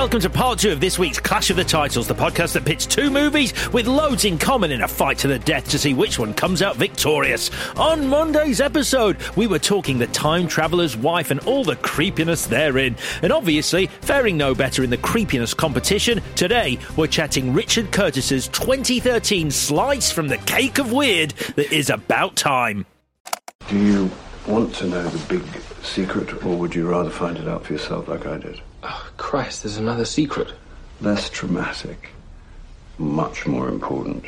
Welcome to part two of this week's Clash of the Titles, the podcast that pits two movies with loads in common in a fight to the death to see which one comes out victorious. On Monday's episode, we were talking the time traveler's wife and all the creepiness therein. And obviously, faring no better in the creepiness competition, today we're chatting Richard Curtis's 2013 slice from the cake of weird that is about time. Do you want to know the big secret, or would you rather find it out for yourself like I did? Oh, Christ, there's another secret. Less traumatic, much more important.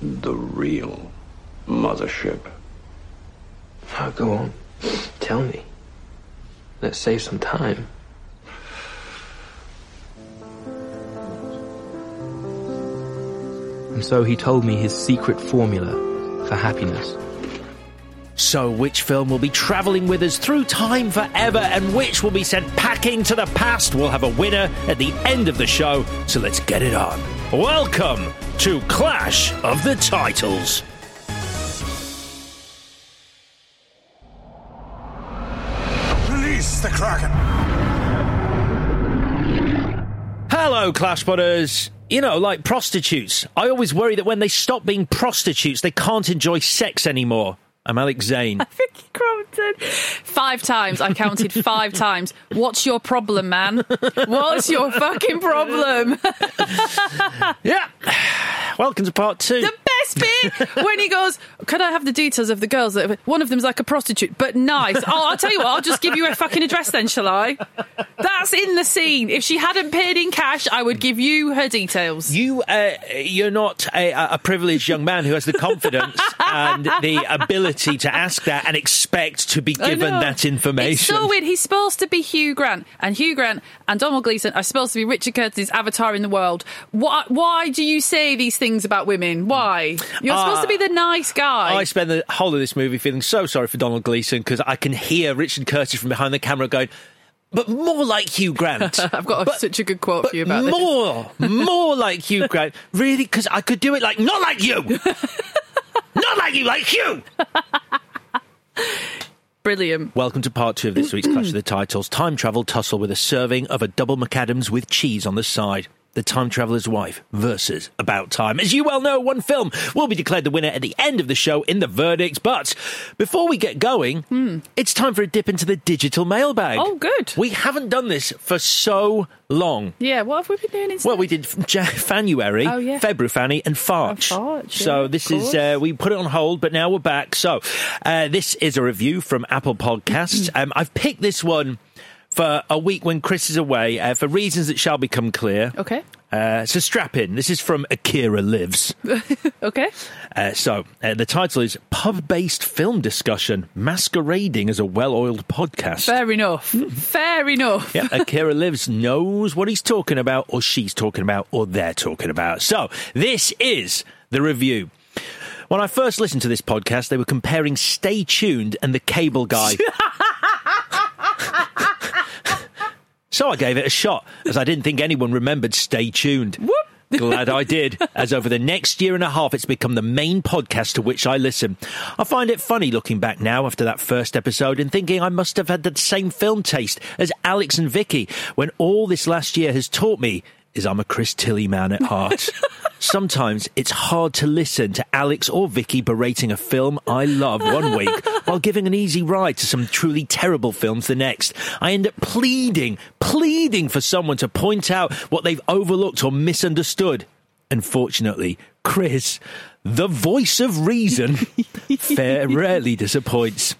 The real mothership. Now go on. Tell me. Let's save some time. And so he told me his secret formula for happiness. So, which film will be travelling with us through time forever and which will be sent packing to the past? We'll have a winner at the end of the show, so let's get it on. Welcome to Clash of the Titles. Release the Kraken! Hello, Clash Potters. You know, like prostitutes. I always worry that when they stop being prostitutes, they can't enjoy sex anymore. I'm Alex Zane. Vicky Crompton. Five times. I counted five times. What's your problem, man? What's your fucking problem? yeah. Welcome to part two. The best bit when he goes, "Can I have the details of the girls?" That one of them's like a prostitute, but nice. Oh, I'll tell you what. I'll just give you a fucking address then, shall I? That's in the scene. If she hadn't paid in cash, I would give you her details. You, uh, you're not a, a privileged young man who has the confidence and the ability to ask that and expect to be given that information. It's so weird. He's supposed to be Hugh Grant, and Hugh Grant and Domhnall Gleeson are supposed to be Richard Curtis's avatar in the world. Why? Why do you say these things about women? Why? You're supposed to be the uh, nice guy. I spend the whole of this movie feeling so sorry for Domhnall Gleeson because I can hear Richard Curtis from behind the camera going, but more like Hugh Grant. I've got a- such a good quote for you about this. more, more like Hugh Grant. Really? Because I could do it like, not like you. not like you, like Hugh. Brilliant. Welcome to part two of this week's Clash of the Titles. Time travel tussle with a serving of a double McAdams with cheese on the side. The Time Traveller's Wife versus About Time. As you well know, one film will be declared the winner at the end of the show in the verdict. But before we get going, it's time for a dip into the digital mailbag. Oh, good. We haven't done this for so long. Yeah, what have we been doing instead? Well, we did January, Oh, yeah. February, Fanny, and Farch. And Farch, so yeah, this is uh, we put it on hold, but now we're back. So uh, this is a review from Apple Podcasts. um, I've picked this one for a week when Chris is away uh, for reasons that shall become clear. Okay. Uh, so strap in. This is from Akira Lives. Okay. Uh, so uh, the title is Pub-based film discussion masquerading as a well-oiled podcast. Fair enough. Fair enough. Yeah, Akira Lives knows what he's talking about, or she's talking about, or they're talking about. So, this is the review. When I first listened to this podcast, they were comparing Stay Tuned and The Cable Guy. so I gave it a shot, as I didn't think anyone remembered Stay Tuned. Whoop. Glad I did, as over the next year and a half, it's become the main podcast to which I listen. I find it funny looking back now after that first episode and thinking I must have had the same film taste as Alex and Vicky when all this last year has taught me is I'm a Chris Tilly man at heart. Sometimes it's hard to listen to Alex or Vicky berating a film I love one week while giving an easy ride to some truly terrible films the next. I end up pleading, pleading for someone to point out what they've overlooked or misunderstood. Unfortunately, Chris, the voice of reason, fair rarely disappoints.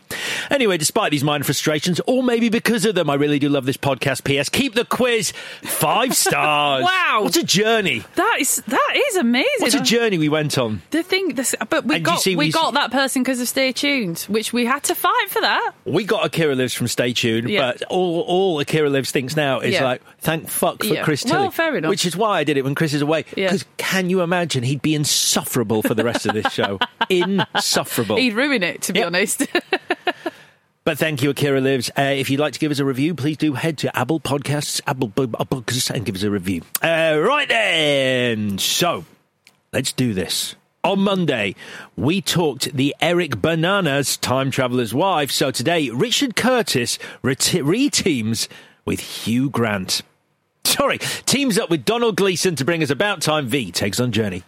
Anyway, despite these minor frustrations, or maybe because of them, I really do love this podcast. P.S. Keep the quiz five stars. Wow. what a journey! That is that is amazing. What a journey we went on. The thing, this, but we And got see, we we- got that person because of Stay Tuned, which we had to fight for that. We got Akira Lives from Stay Tuned, Yeah. but all all Akira Lives thinks now is Yeah. like, thank fuck for Yeah. Chris Tilly. Well, fair enough. Which is why I did it when Chris is away. Because can you imagine he'd be insufferable for the rest of this show? insufferable. He'd ruin it, to be honest. But thank you, Akira Lives. Uh, if you'd like to give us a review, please do head to Apple Podcasts, Apple Bu- Podcasts, and give us a review. Uh, right then. So, let's do this. On Monday, we talked the Eric Bananas Time Traveler's Wife. So today, Richard Curtis re-teams with Hugh Grant. Sorry, teams up with Domhnall Gleeson to bring us About Time V takes on Journey.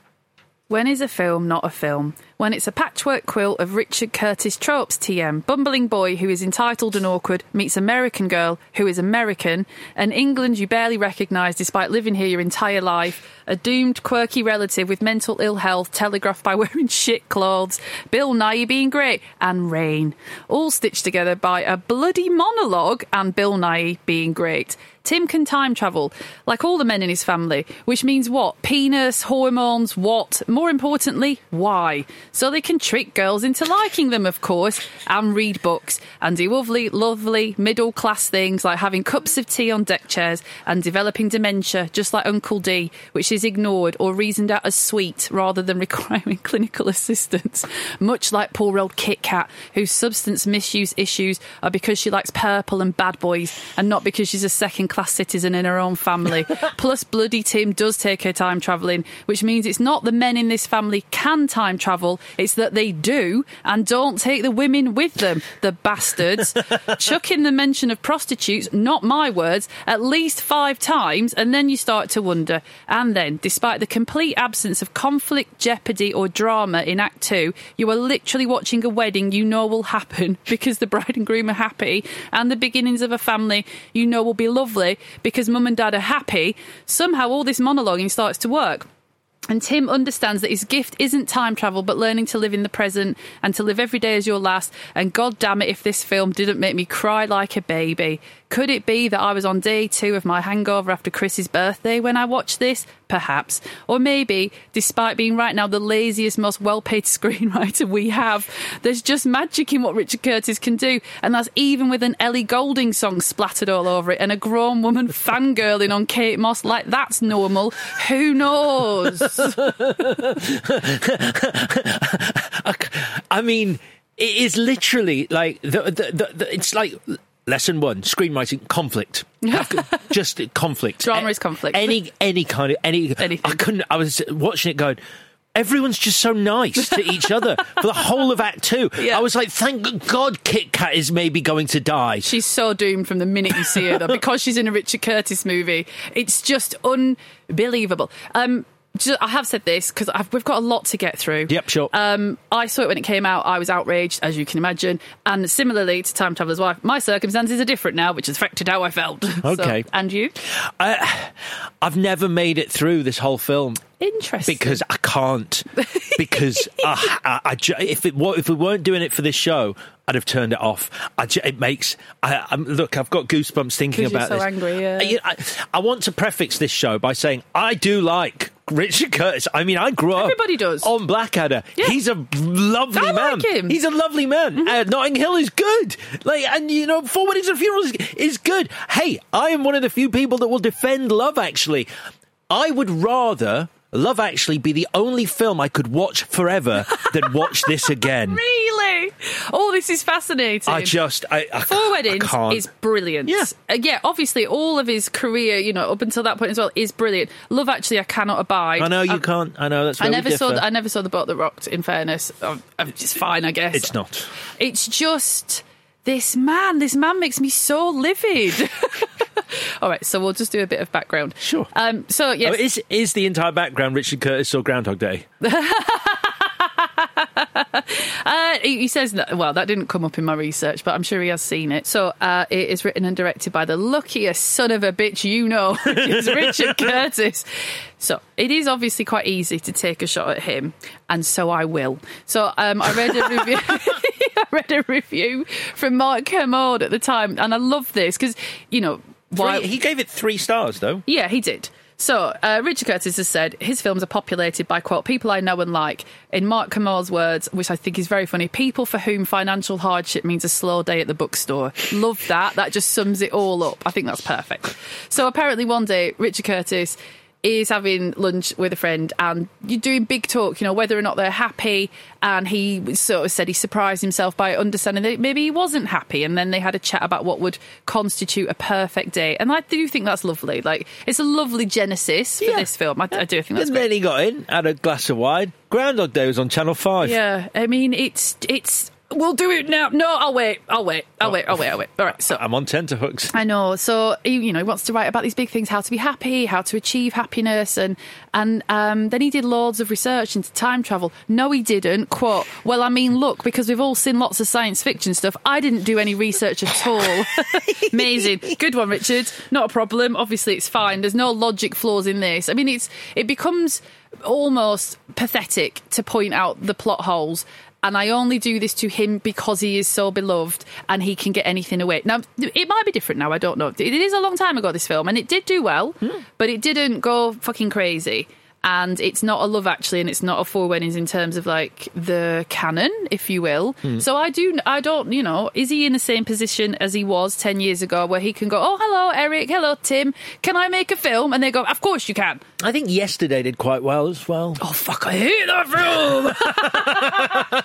When is a film not a film? When it's a patchwork quilt of Richard Curtis tropes, TM. Bumbling boy who is entitled and awkward meets American girl who is American. An England you barely recognise despite living here your entire life. A doomed, quirky relative with mental ill health telegraphed by wearing shit clothes. Bill Nighy being great. And Rain. All stitched together by a bloody monologue and Bill Nighy being great. Tim can time travel, like all the men in his family, which means what? Penis, hormones, what? More importantly, why? So they can trick girls into liking them, of course, and read books, and do lovely, lovely middle class things like having cups of tea on deck chairs and developing dementia, just like Uncle D, which is ignored or reasoned out as sweet rather than requiring clinical assistance. Much like poor old Kit Kat, whose substance misuse issues are because she likes purple and bad boys, and not because she's a second class citizen in her own family. Plus, Bloody Tim does take her time travelling, which means it's not the men in this family can time travel, it's that they do and don't take the women with them. The bastards. Chuck in the mention of prostitutes, not my words, at least five times, and then you start to wonder. And then, despite the complete absence of conflict, jeopardy, or drama in Act Two, you are literally watching a wedding you know will happen because the bride and groom are happy, and the beginnings of a family you know will be lovely because mum and dad are happy. Somehow, all this monologuing starts to work. And Tim understands that his gift isn't time travel, but learning to live in the present and to live every day as your last. And god damn it, if this film didn't make me cry like a baby. Could it be that I was on day two of my hangover after Chris's birthday when I watched this? Perhaps. Or maybe, despite being right now the laziest, most well paid screenwriter we have, there's just magic in what Richard Curtis can do. And that's even with an Ellie Goulding song splattered all over it and a grown woman fangirling on Kate Moss like that's normal. Who knows? I mean, it is literally like the, the, the, the it's like lesson one: screenwriting conflict. Just conflict. Drama is conflict. Any any kind of any. Anything. I couldn't. I was watching it going. Everyone's just so nice to each other for the whole of Act Two. Yeah. I was like, thank God Kit Kat is maybe going to die. She's so doomed from the minute you see her, though, because she's in a Richard Curtis movie. It's just unbelievable. Um, ju- I have said this because we've got a lot to get through. Yep, sure. Um, I saw it when it came out. I was outraged, as you can imagine. And similarly to Time Traveler's Wife, my circumstances are different now, which has affected how I felt. So- Okay. and you? I, I've never made it through this whole film. Interesting. because I can't. Because uh, I, I, if it if we weren't doing it for this show, I'd have turned it off. I it makes. I, look, I've got goosebumps thinking about so this. angry, yeah. I, I, I want to prefix this show by saying I do like Richard Curtis. I mean, I grew up. Everybody does. on Blackadder. Yeah. He's a lovely I man. like him. Mm-hmm. He's a lovely man. Uh, Notting Hill is good. Like, and you know, Four Weddings and Funerals is, is good. Hey, I am one of the few people that will defend love. Actually, I would rather Love Actually be the only film I could watch forever than watch this again. Really? Oh, this is fascinating. I just, I, I, Four I Weddings can't. is brilliant. Yeah. Uh, yeah, obviously, all of his career, you know, up until that point as well, is brilliant. Love Actually, I cannot abide. I know you I- can't. I know that's. I never saw. The, I never saw the boat that rocked. In fairness, I'm, I'm just fine, I guess. It's not. It's just this man. This man makes me so livid. All right, so we'll just do a bit of background. Sure. Um. So yes, Oh, is is the entire background Richard Curtis or Groundhog Day? Uh, he, says that. Well, that didn't come up in my research, but I'm sure he has seen it. So uh, it is written and directed by the luckiest son of a bitch you know, which is Richard Curtis. So it is obviously quite easy to take a shot at him, and so I will. So um, I read a review. I read a review from Mark Kermode at the time, and I love this because you know why Three- he gave it three stars though. yeah, he did. So, uh, Richard Curtis has said his films are populated by, quote, people I know and like. In Mark Kermode's words, which I think is very funny, people for whom financial hardship means a slow day at the bookstore. Love that. That just sums it all up. I think that's perfect. So, apparently, one day, Richard Curtis is having lunch with a friend and you're doing big talk, you know, whether or not they're happy. And he sort of said he surprised himself by understanding that maybe he wasn't happy. And then they had a chat about what would constitute a perfect day. And I do think that's lovely. Like, it's a lovely genesis for Yeah. this film. I, I do think that's and great. then he got in, had a glass of wine. Groundhog Day was on Channel Five. Yeah, I mean, it's, it's, we'll do it now. No, I'll wait. I'll wait. I'll wait. I'll wait. I'll wait. All right. So I'm on tenterhooks. I know. So he, you know, he wants to write about these big things: how to be happy, how to achieve happiness, and and um, then he did loads of research into time travel. No, he didn't. Quote: Well, I mean, look, because we've all seen lots of science fiction stuff. I didn't do any research at all. Amazing, good one, Richard. Not a problem. Obviously, it's fine. There's no logic flaws in this. I mean, it's it becomes almost pathetic to point out the plot holes. And I only do this to him because he is so beloved and he can get anything away. Now, it might be different now. I don't know. It is a long time ago, this film, and it did do well, hmm. but it didn't go fucking crazy. And it's not a love actually, and it's not a four weddings in terms of like the canon, if you will. Hmm. So I do, I don't, you know, is he in the same position as he was 10 years ago where he can go, oh, hello, Eric, hello, Tim, can I make a film? And they go, of course you can. I think yesterday did quite well as well. Oh fuck! I hate that film.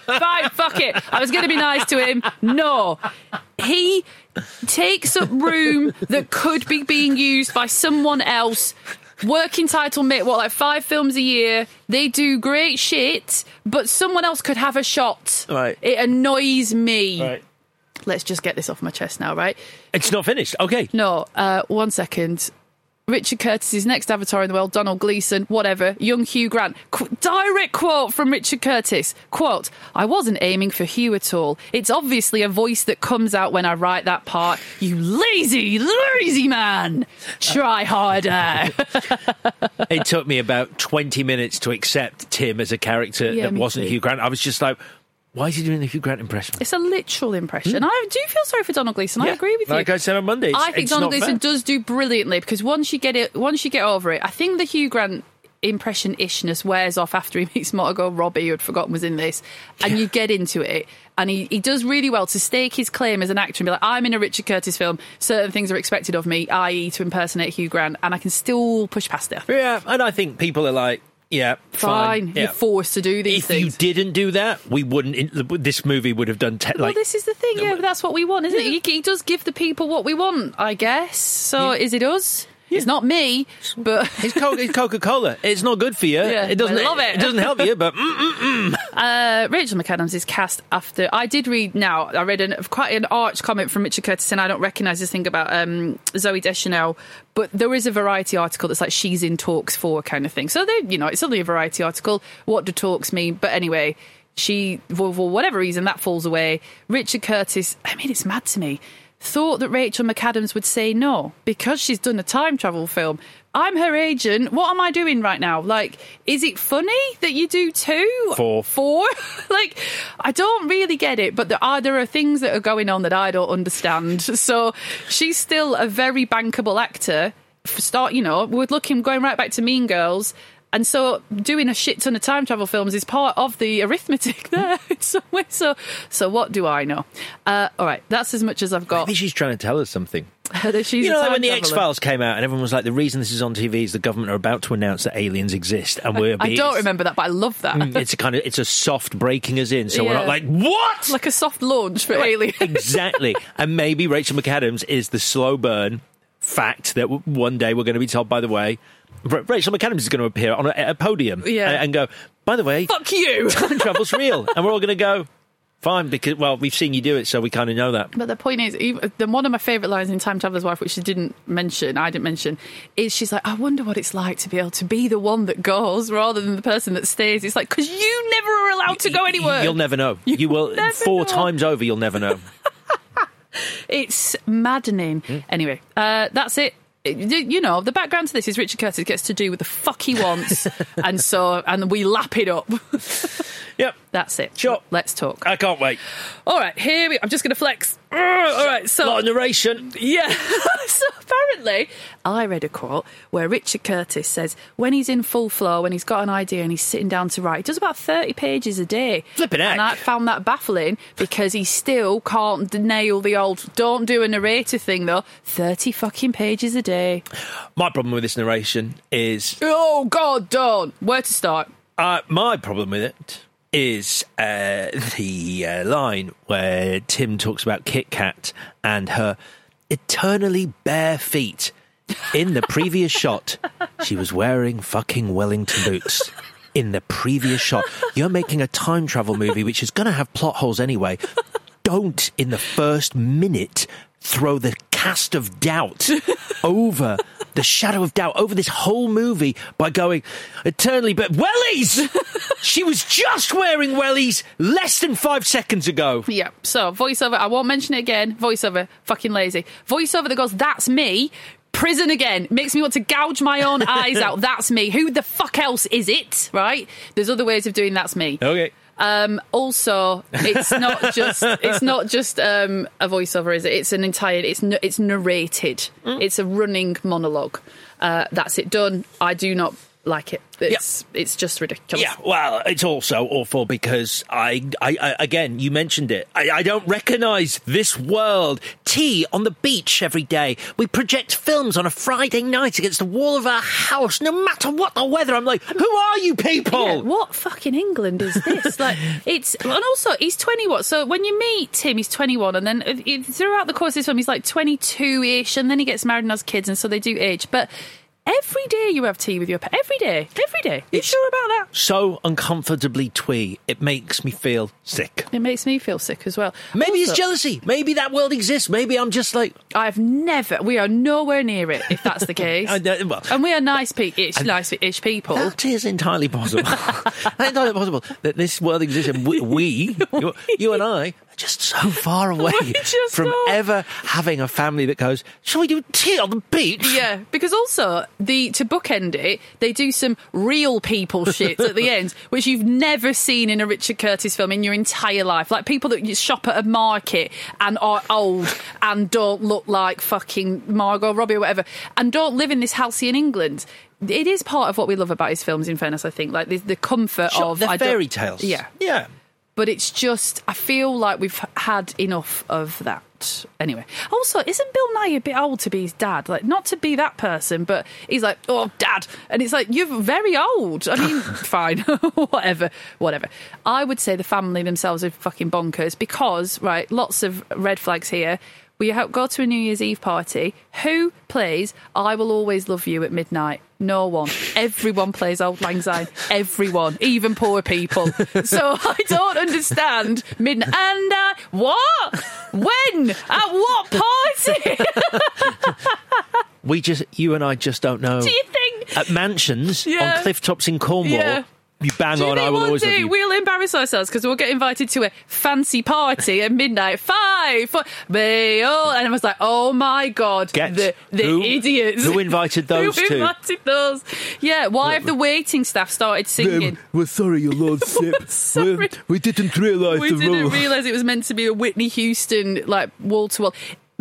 Fine, fuck it. I was going to be nice to him. No, he takes up room that could be being used by someone else. Working title mate, what like five films a year? They do great shit, but someone else could have a shot. Right. It annoys me. Right. Let's just get this off my chest now, right? It's not finished. Okay. No, uh, one second. Richard Curtis's next avatar in the world, Domhnall Gleeson, whatever, young Hugh Grant. Qu- direct quote from Richard Curtis. Quote, I wasn't aiming for Hugh at all. It's obviously a voice that comes out when I write that part. You lazy, lazy man. Try harder. it took me about 20 minutes to accept Tim as a character Yeah, that wasn't too. Hugh Grant. I was just like, why is he doing the Hugh Grant impression? it's a literal impression. Hmm? I do feel sorry for Domhnall Gleeson. I agree with you. Like I said on Monday, it's- I think Domhnall Gleeson fair. does do brilliantly because once you get it, once you get over it, I think the Hugh Grant impression ishness wears off after he meets Margot Robbie, who I'd forgotten was in this, and you get into it. And he, he does really well to stake his claim as an actor and be like, I'm in a Richard Curtis film. Certain things are expected of me, i.e., to impersonate Hugh Grant, and I can still push past it. Yeah, and I think people are like, yeah, fine. Fine, Yeah. you're forced to do these If things. If you didn't do that, we wouldn't. This movie would have done te- well, this is the thing. Yeah, that's what we want, isn't it? He, he does give the people what we want, I guess. So is it us? It's not me, but It's Coca Cola. It's not good for you. Yeah, it doesn't I love it. It doesn't help you, but mm, Uh, Rachel McAdams is cast after. I did read now. I read an, quite an arch comment from Richard Curtis, and I don't recognise this thing about um, Zooey Deschanel. But there is a variety article that's like she's in talks for kind of thing. So they, you know, it's only a variety article. What do talks mean? But anyway, she for, for whatever reason that falls away. Richard Curtis. I mean, it's mad to me. Thought that Rachel McAdams would say no because she's done a time travel film. I'm her agent. What am I doing right now? Like, is it funny that you do two? Four. Four? like, I don't really get it, but there are, uh, there are things that are going on that I don't understand. So she's still a very bankable actor. Start, you know, we're looking, going right back to Mean Girls. And so doing a shit ton of time travel films is part of the arithmetic there in some way. So, so what do I know? Uh, all right, that's as much as I've got. maybe she's trying to tell us something. You know, like when the. X Files came out, and everyone was like, "The reason this is on TV is the government are about to announce that aliens exist," and we're. I being- don't remember that, but I love that. It's a kind of it's a soft breaking us in, so we're not like what like a soft launch for aliens. exactly. And maybe Rachel McAdams is the slow burn fact that one day we're going to be told. By the way, Rachel McAdams is going to appear on a, a podium Yeah. and, go. By the way, Fuck you. time travel's real, and we're all going to go. Fine, because well, we've seen you do it, so we kind of know that. But the point is, even, the, one of my favourite lines in Time Traveler's Wife, which she didn't mention, I didn't mention, is she's like, I wonder what it's like to be able to be the one that goes rather than the person that stays. It's like, because you never are allowed to go anywhere. You'll never know. You, will four know. times over. You'll never know. It's maddening. Hmm? Anyway, uh, that's it. It- You know, the background to this is Richard Curtis gets to do with the fuck he wants, and so and we lap it up. yep, that's it. Sure. let's talk. I can't wait. All right, here we. I'm just going to flex. All right, so lot of narration. Yeah. so apparently, I read a quote where Richard Curtis says when he's in full flow, when he's got an idea and he's sitting down to write, he does about 30 pages a day. Flipping heck. And I found that baffling because he still can't nail the old, don't do a narrator thing though, 30 fucking pages a day. My problem with this narration is Oh, God, don't. Where to start? Uh, my problem with it is uh, the uh, line where Tim talks about Kit Kat and her eternally bare feet. In the previous shot, she was wearing fucking Wellington boots. In the previous shot, you're making a time travel movie which is going to have plot holes anyway. Don't, in the first minute, throw the cast of doubt over the shadow of doubt over this whole movie by going eternally. But wellies, she was just wearing wellies less than five seconds ago. Yeah. So voiceover. I won't mention it again. Voiceover. Fucking lazy. Voiceover that goes, "That's me." Prison again makes me want to gouge my own eyes out. That's me. Who the fuck else is it? Right? There's other ways of doing that's me. Okay. Um, also, it's not just it's not just um, a voiceover, is it? It's an entire it's it's narrated. It's a running monologue. Uh, that's it done. I do not like it. It's it's just ridiculous. Yeah, well, it's also awful because I, I, I again, you mentioned it. I, I don't recognise this world. Tea on the beach every day. We project films on a Friday night against the wall of our house, no matter what the weather. I'm like, who are you people? Yeah, what fucking England is this? like, it's and also he's twenty what? So when you meet him, he's twenty one, and then uh, it- throughout the course of this film, he's like twenty two ish, and then he gets married and has kids, and so they do age. But every day you have tea with your pet. Every day, every day. You sure about that? So uncomfortably twee, it makes me feel sick. It makes me feel sick as well. Maybe it's jealousy. Maybe that world exists. Maybe I'm just like, I've never. We are nowhere near it. If that's the case, well- and we are nice, pe- ish, nice-ish people. that is entirely possible. Entirely possible that this world exists and we, we you, you and I, just so far away from ever having a family that goes, shall we do tea on the beach? Yeah, because also the to bookend it, they do some real people shit at the end, which you've never seen in a Richard Curtis film in your entire life. Like people that you shop at a market and are old and don't look like fucking Margot Robbie or whatever, and don't live in this halcyon England. It is part of what we love about his films. In fairness, I think like the, the comfort Sure, of they're fairy tales. Yeah, Yeah. But it's just I feel like we've had enough of that. Anyway, also, isn't Bill Nighy a bit old to be his dad? Like, not to be that person, but he's like, oh, dad, and it's like you're very old. I mean, fine, whatever, whatever. I would say the family themselves are fucking bonkers because, right, lots of red flags here. We go to a New Year's Eve party. Who plays "I Will Always Love You" at midnight? No one. Everyone plays "Auld Lang Syne." Everyone, even poor people. So I don't understand midnight. And what? When? At what party? We just, you and I just don't know. Do you think? At mansions Yeah. on cliff tops in Cornwall, Yeah. You bang Do you on, think I will one always love you. we'll embarrass ourselves because we'll get invited to a fancy party at midnight? Five, four, they and I was like, oh my god, Get the the who- idiots who invited those who two? invited those? Yeah, why have the waiting staff started singing? we're sorry, your lordship. Sorry. We, we didn't realise we the didn't realise it was meant to be a Whitney Houston like wall to wall.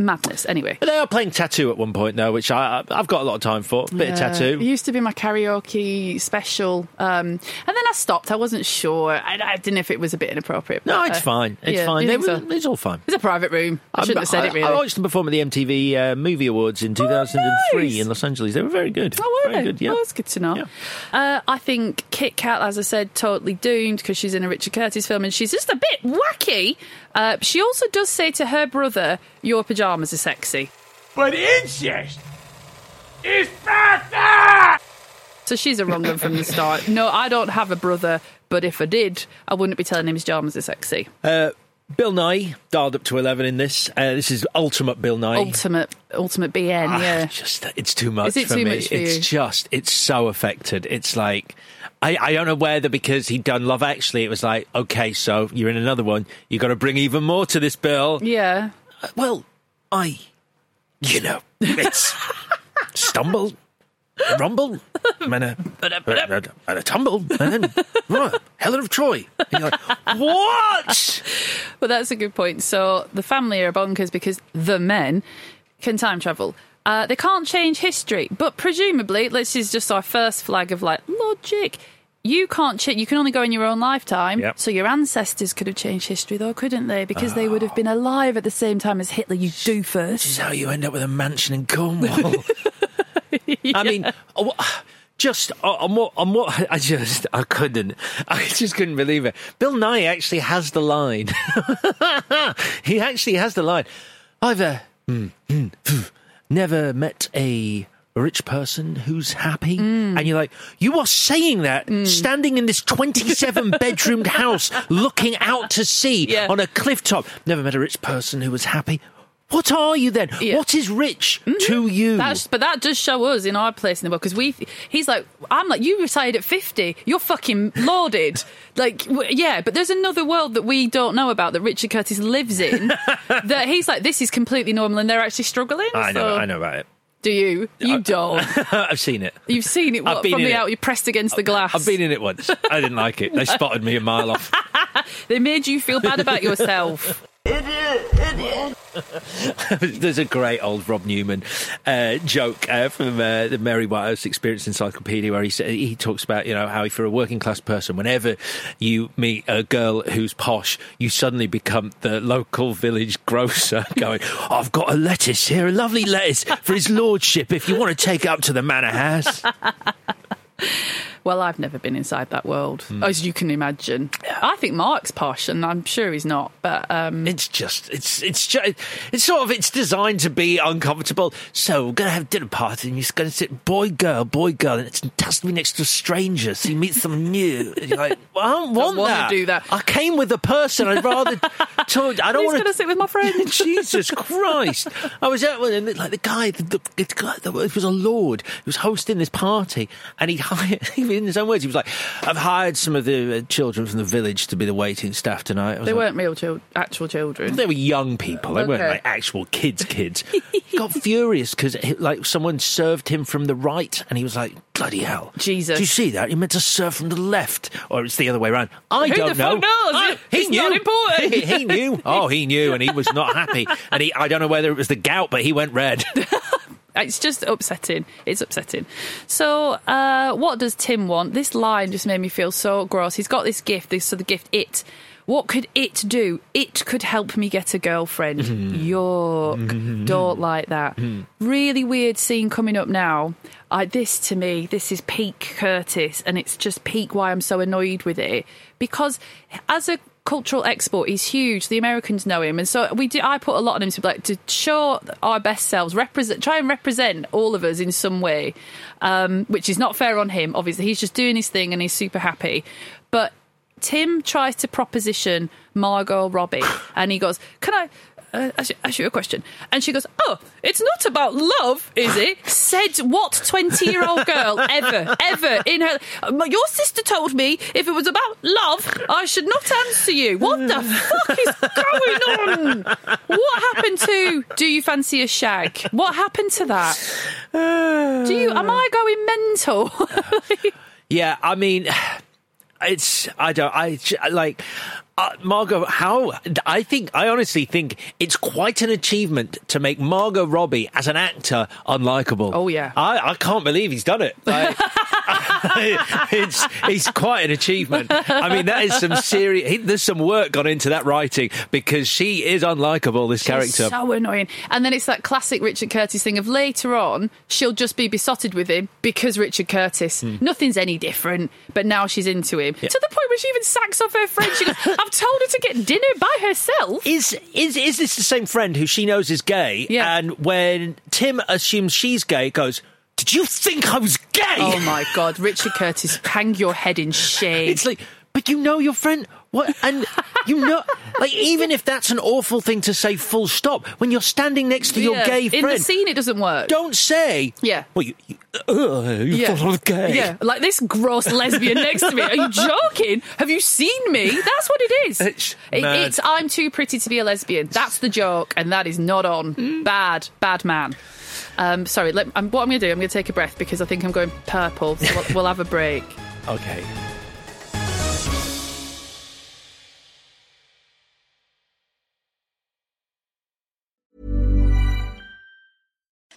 Madness. Anyway. But they are playing t.A.T.u. at one point though, which I I- I've got a lot of time for. Bit of Yeah. It tattoo. used to be my karaoke special, um, and then I stopped. I wasn't sure. I, I didn't know if it was a bit inappropriate. No, it's uh, fine. It's yeah, fine. were- so? It's all fine. It's a private room. I shouldn't have said it. Really. I watched them perform at the MTV uh, Movie Awards in 2003 nice. in Los Angeles. They were very good. Oh, were very they? good. Yeah. Oh, that's good to know. Uh, I think Kit Kat, as I said, totally doomed because she's in a Richard Curtis film and she's just a bit wacky. Uh, she also does say to her brother, "Your pajamas are sexy." But incest is bad. So she's a wrong one from the start. No, I don't have a brother, but if I did, I wouldn't be telling him his pajamas are sexy. Uh, Bill Nighy dialed up to 11 in this. Uh, this is ultimate Bill Nighy. Ultimate, ultimate BN. Ah, yeah. just it's too much Is it for too me. much for it's you? just it's so affected. It's like I, I don't know whether because he'd done Love Actually, it was like okay, so you're in another one. You got to bring even more to this bill. Yeah. Well, I, you know, it's stumble, rumble, and a, and a, and a tumble, and then oh, Helen of Troy. And you're like, what? Well, that's a good point. So the family are bonkers because the men can time travel. Uh, they can't change history, but presumably, this is just our first flag of like logic. You can't change. You can only go in your own lifetime. Yep. So your ancestors could have changed history, though, couldn't they? Because they would have oh. been alive at the same time as Hitler. You do first. This is how you end up with a mansion in Cornwall. I mean, oh, just uh, on what on what I just I couldn't I just couldn't believe it. Bill Nighy actually has the line. he actually has the line. I've uh, mm, mm, never met a rich person who's happy Mm. and you're like you are saying that standing in this 27 bedroomed house looking out to sea Yeah. on a cliff top never met a rich person who was happy what are you then Yeah. what is rich mm-hmm. to you That's, but that does show us in our place in the world because we. He's like, I'm like, you retired at fifty. You're fucking lauded. like, w- yeah, but there's another world that we don't know about that Richard Curtis lives in. that he's like, this is completely normal, and they're actually struggling. I know so- I know about it Do you? You don't. I've seen it You've seen it I've what, been from the it. out. You pressed against the glass. I've been in it once I didn't like it they spotted me a mile off They made you feel bad about yourself. There's a great old Rob Newman uh, joke uh, from uh, the Mary Whitehouse Experience Encyclopedia where he he talks about you know how if you're a working class person, whenever you meet a girl who's posh, you suddenly become the local village grocer, going, "I've got a lettuce here, a lovely lettuce for his lordship. If you want to take it up to the manor house." Well, I've never been inside that world, Hmm. as you can imagine. I think Mark's posh, and I'm sure he's not. But um, It's just, it's, it's just, it's sort of, it's designed to be uncomfortable. So we're going to have a dinner party and you're going to sit boy, girl, boy, girl, and it's, it has to be next to a stranger so you meet someone new. And you're like, well, I don't want wanna that. do that. I came with a person. I'd rather talk. I don't want to sit with my friend. Jesus Christ! I was at one, and like the guy, the, the, the guy, the, it was a lord who was hosting this party, and he hired, in his own words, he was like, "I've hired some of the uh, children from the village to be the waiting staff tonight." They like, weren't real chil- actual children. they were young people. They weren't like actual kids. Kids He got furious because like someone served him from the right, and he was like, "Bloody hell, Jesus. Do you see that? He meant to serve from the left, or it's the other way around." I Who don't know. I- he It's knew. not important. He, he knew. Oh, he knew, and he was not happy. And he, I don't know whether it was the gout, but he went red. It's just upsetting. It's upsetting. So, uh, what does Tim want? This line just made me feel so gross. He's got this gift. This so the gift it. What could it do? It could help me get a girlfriend. Mm-hmm. Yuck! Mm-hmm. Don't like that. Mm-hmm. Really weird scene coming up now. I, this to me, this is peak Curtis, and it's just peak why I'm so annoyed with it because as a cultural export. He's huge. The Americans know him, and so we do. I put a lot on him to like to show our best selves, represent, try and represent all of us in some way, um, which is not fair on him. Obviously, he's just doing his thing and he's super happy, but. Tim tries to proposition Margot Robbie, and he goes, "Can I uh, ask, you, ask you a question?" And she goes, "Oh, it's not about love, is it?" Said what twenty-year-old girl ever, ever in her? "Uh, Your sister told me if it was about love, I should not answer you. What the fuck is going on? What happened to? Do you fancy a shag? What happened to that? Do you? Am I going mental? Yeah, I mean, it's I don't I like uh, Margot, how I think I honestly think it's quite an achievement to make Margot Robbie as an actor unlikable. Oh, yeah. I, I can't believe he's done it. Like, it's it's quite an achievement. I mean, that is some serious. There's some work gone into that writing because she is unlikable. This character. so annoying. And then it's that classic Richard Curtis thing of later on, she'll just be besotted with him because Richard Curtis. Hmm. Nothing's any different, but now she's into him. To the point where she even sacks off her friend. She goes, I've told her to get dinner by herself. Is is is this the same friend who she knows is gay? Yeah. And when Tim assumes she's gay, goes, "Did you think I was gay?" Oh my God, Richard Curtis, hang your head in shame. It's like, but you know your friend. What? And you know, like, even if that's an awful thing to say, full stop, when you're standing next to your gay friend In the scene, it doesn't work. don't say, Yeah. well, you, you, uh, you Yeah. thought I was gay. Yeah, like this gross lesbian next to me. Are you joking? Have you seen me? That's what it is. It's It- it's I'm too pretty to be a lesbian. That's the joke, and that is not on. Mm. Bad, bad man. Um, sorry, let, um, what I'm going to do, I'm going to take a breath because I think I'm going purple. So we'll, we'll have a break. Okay.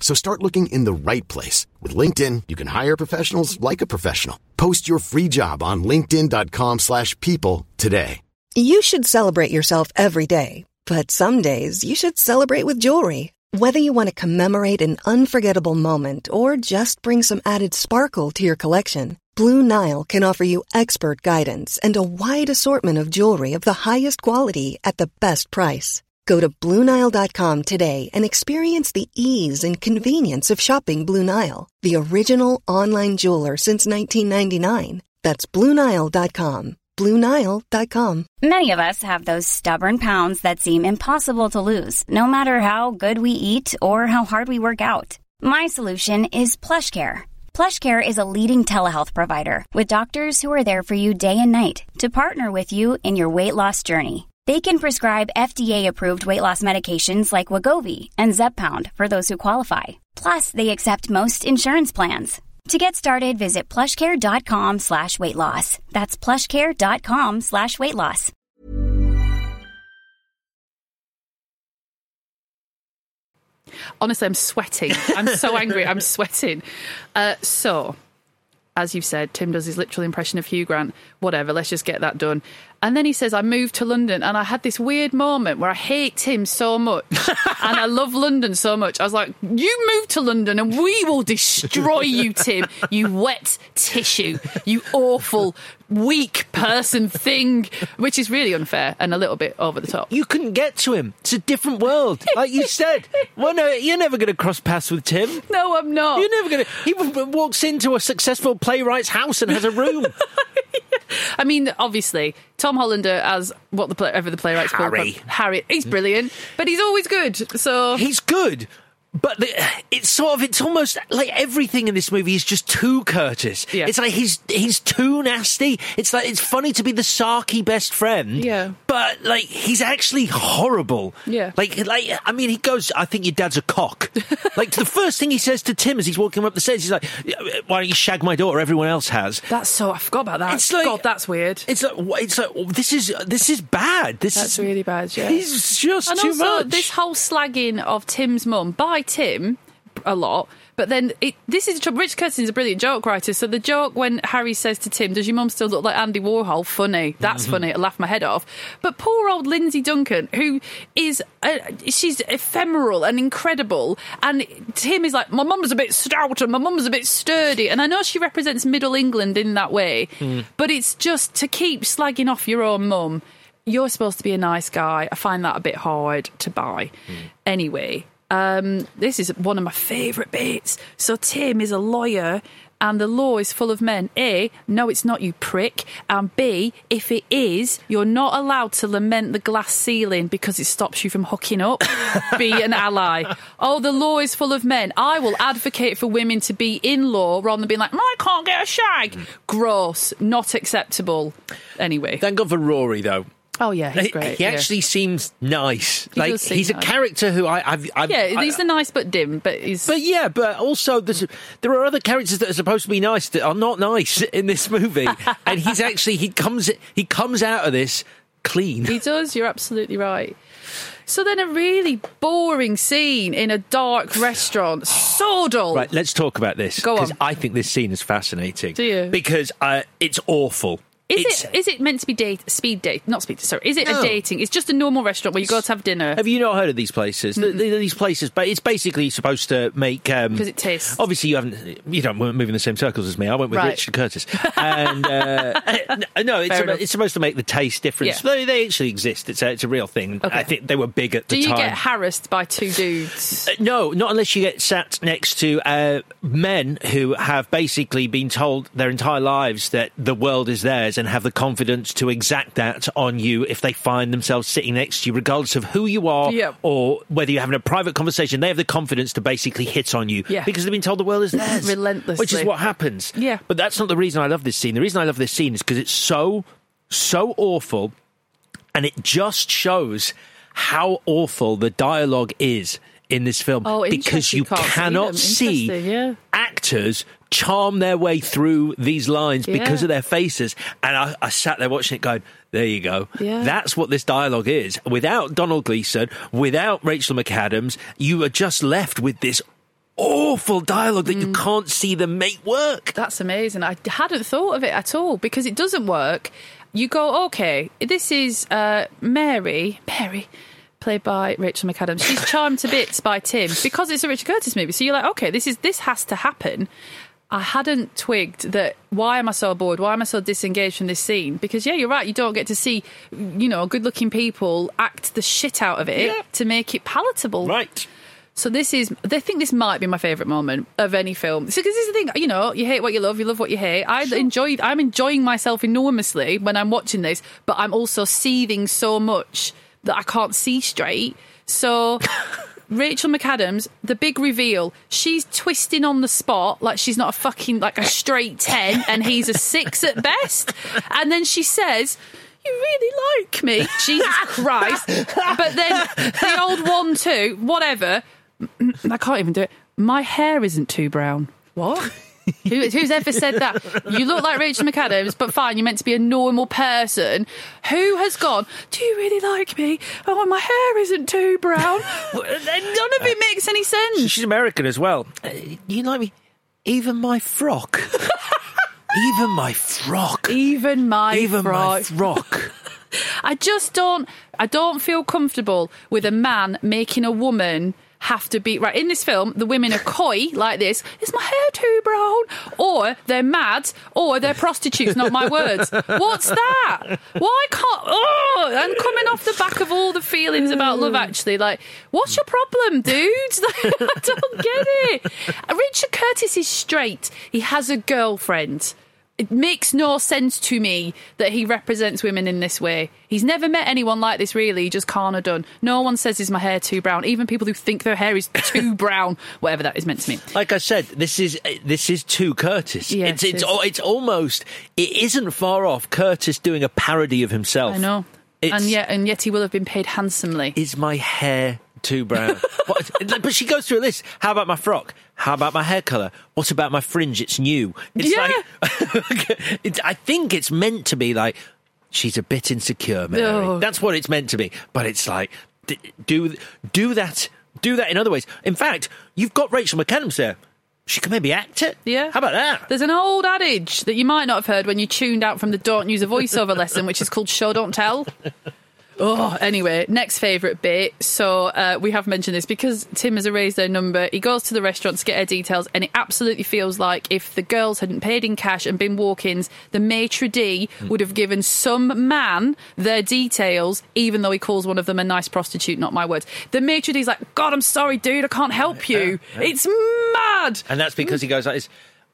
So start looking in the right place. With LinkedIn, you can hire professionals like a professional. Post your free job on linkedin.com slash people today. You should celebrate yourself every day, but some days you should celebrate with jewelry. Whether you want to commemorate an unforgettable moment or just bring some added sparkle to your collection, Blue Nile can offer you expert guidance and a wide assortment of jewelry of the highest quality at the best price. Go to BlueNile.com today and experience the ease and convenience of shopping Blue Nile, the original online jeweler since 1999. That's BlueNile.com. BlueNile.com. Many of us have those stubborn pounds that seem impossible to lose, no matter how good we eat or how hard we work out. My solution is PlushCare. PlushCare is a leading telehealth provider with doctors who are there for you day and night to partner with you in your weight loss journey. They can prescribe FDA-approved weight loss medications like Wegovy and Zepbound for those who qualify. Plus, they accept most insurance plans. To get started, visit plushcare.com slash weight loss. That's plushcare.com slash weight loss. Honestly, I'm sweating. I'm so angry. I'm sweating. Uh, so, as you've said, Tim does his literal impression of Hugh Grant. Whatever, let's just get that done. And then he says, I moved to London and I had this weird moment where I hate Tim so much and I love London so much. I was like, You moved to London and we will destroy you, Tim. You wet tissue. You awful, weak person thing. Which is really unfair and a little bit over the top. You couldn't get to him. It's a different world, like you said. Well, no, you're never going to cross paths with Tim. No, I'm not. You're never going to. He walks into a successful playwright's house and has a room. I mean, obviously, Tom Hollander as what the play, ever the playwright's called, Harry. but Harry, he's brilliant, but he's always good. So He's good. But the, it's sort of, it's almost like everything in this movie is just too Curtis. Yeah. It's like he's, he's too nasty. It's like, it's funny to be the sarky best friend. Yeah. but like he's actually horrible. Yeah. Like, like I mean, he goes. I think your dad's a cock. like the first thing he says to Tim as he's walking up the stairs, he's like, "Why don't you shag my daughter? Everyone else has." That's so. I forgot about that. It's like- God, that's weird. It's like it's like this is this is bad. This That's is really bad. Yeah, He's just and too also much. this whole slagging of Tim's mum by Tim a lot. But then it, this is the trouble. Rich Curtis is a brilliant joke writer. So the joke when Harry says to Tim, "Does your mum still look like Andy Warhol?" Funny. That's Mm-hmm. funny. I laugh my head off. But poor old Lindsay Duncan, who is uh, she's ephemeral and incredible, and Tim is like, "My mum's a bit stout and my mum's a bit sturdy," and I know she represents Middle England in that way. Hmm. But it's just to keep slagging off your own mum. You're supposed to be a nice guy. I find that a bit hard to buy. Anyway, um, this is one of my favourite bits. So Tim is a lawyer. And the law is full of men. A, no, it's not, you prick. And B, if it is, you're not allowed to lament the glass ceiling because it stops you from hooking up. be an ally. Oh, the law is full of men. I will advocate for women to be in law rather than being like, I can't get a shag. Gross. Not acceptable. Anyway. Thank God for Rory though. Oh, yeah, he's He- great. He yeah. actually seems nice. He like seem he's a character who I, I've, I've Yeah, I- he's the nice but dim, but he's. But yeah, but also there's, there are other characters that are supposed to be nice that are not nice in this movie, and he's actually he comes he comes out of this clean. He does, you're absolutely right. So then a really boring scene in a dark restaurant. So dull. Right, let's talk about this Go on. I think this scene is fascinating. Do you? Because uh, it's awful. Is it's, it is it meant to be date speed date? Not speed. Sorry, is it No. a dating? It's just a normal restaurant where you go to have dinner. Have you not heard of these places? Th- th- These places, but it's basically supposed to make um, Because it tastes. Obviously, you haven't. You don't move in the same circles as me. I went with Right. Richard Curtis, and uh, no, it's, enough. it's supposed to make the taste difference. Yeah. They, they actually exist. It's a, it's a real thing. Okay. I think they were big at the time. Do you time. get harassed by two dudes? Uh, No, not unless you get sat next to uh, men who have basically been told their entire lives that the world is theirs and have the confidence to exact that on you if they find themselves sitting next to you, regardless of who you are Yep. or whether you're having a private conversation. They have the confidence to basically hit on you Yeah. because they've been told the world is theirs. Relentlessly. Which is what happens. Yeah. But that's not the reason I love this scene. The reason I love this scene is because it's so, so awful and it just shows how awful the dialogue is in this film Oh, because you Can't see cannot see yeah. actors charm their way through these lines because of their faces and I, I sat there watching it going there you go Yeah. that's what this dialogue is without Domhnall Gleeson without rachel mcadams you are just left with this awful dialogue that Mm. you can't see them make work That's amazing. I hadn't thought of it at all because it doesn't work. You go, okay, this is uh, Mary. Mary. Played by Rachel McAdams. She's charmed to bits by Tim because it's a Richard Curtis movie. So you're like, okay, this is this has to happen. I hadn't twigged that. Why am I so bored? Why am I so disengaged from this scene? Because yeah, you're right. You don't get to see, you know, good-looking people act the shit out of it Yeah. to make it palatable. right So this is, they think this might be my favourite moment of any film. So, because this is the thing, you know, you hate what you love, you love what you hate. I enjoy, I'm enjoying myself enormously when I'm watching this, but I'm also seething so much that I can't see straight. So. Rachel McAdams, the big reveal, she's twisting on the spot like she's not a fucking like a straight 10 and he's a 6 at best. And then she says, you really like me. Jesus Christ. But then the old one too, whatever. I can't even do it. My hair isn't too brown. What? Who, who's ever said that? You look like Rachel McAdams, but fine, you're meant to be a normal person. Who has gone, Do you really like me? Oh, my hair isn't too brown. None of it makes any sense. she's american as well Uh, you like me even my frock even my frock Even my even my frock. frock I just don't I don't feel comfortable with a man making a woman have to be right in this film the women are coy like this. Is my hair too brown? Or they're mad or they're prostitutes not my words. What's that? Why can't oh i'm coming off the back of all the feelings about love actually like what's your problem dudes? I don't get it. Richard curtis is straight. He has a girlfriend it makes no sense to me that he represents women in this way. He's never met anyone like this, really. He just can't have done. No one says, Is my hair too brown? Even people who think their hair is too brown, whatever that is meant to mean. like I said, this is uh, this is too Curtis. Yes, it's it's it is. it's almost it isn't far off Curtis doing a parody of himself. I know. It's- and yet and yet he will have been paid handsomely. Is my hair too brown? what, but she goes through a list. How about my frock? How about my hair colour? What about my fringe? It's new. It's Yeah. like, it's, I think it's meant to be like, she's a bit insecure, Mary. Oh. That's what it's meant to be. But it's like, do, do that, do that in other ways. In fact, you've got Rachel McAdams there. She can maybe act it. Yeah. How about that? There's an old adage that you might not have heard when you tuned out from the Don't Use a Voiceover lesson, which is called Show Don't Tell. Oh, anyway, next favourite bit. So uh, we have mentioned this because Tim has erased their number. He goes to the restaurant to get her details, and it absolutely feels like if the girls hadn't paid in cash and been walk-ins, the maitre d would have given some man their details, even though he calls one of them a nice prostitute. Not my words. The maitre d's like, God, I'm sorry, dude, I can't help you. It's mad. And that's because he goes like this.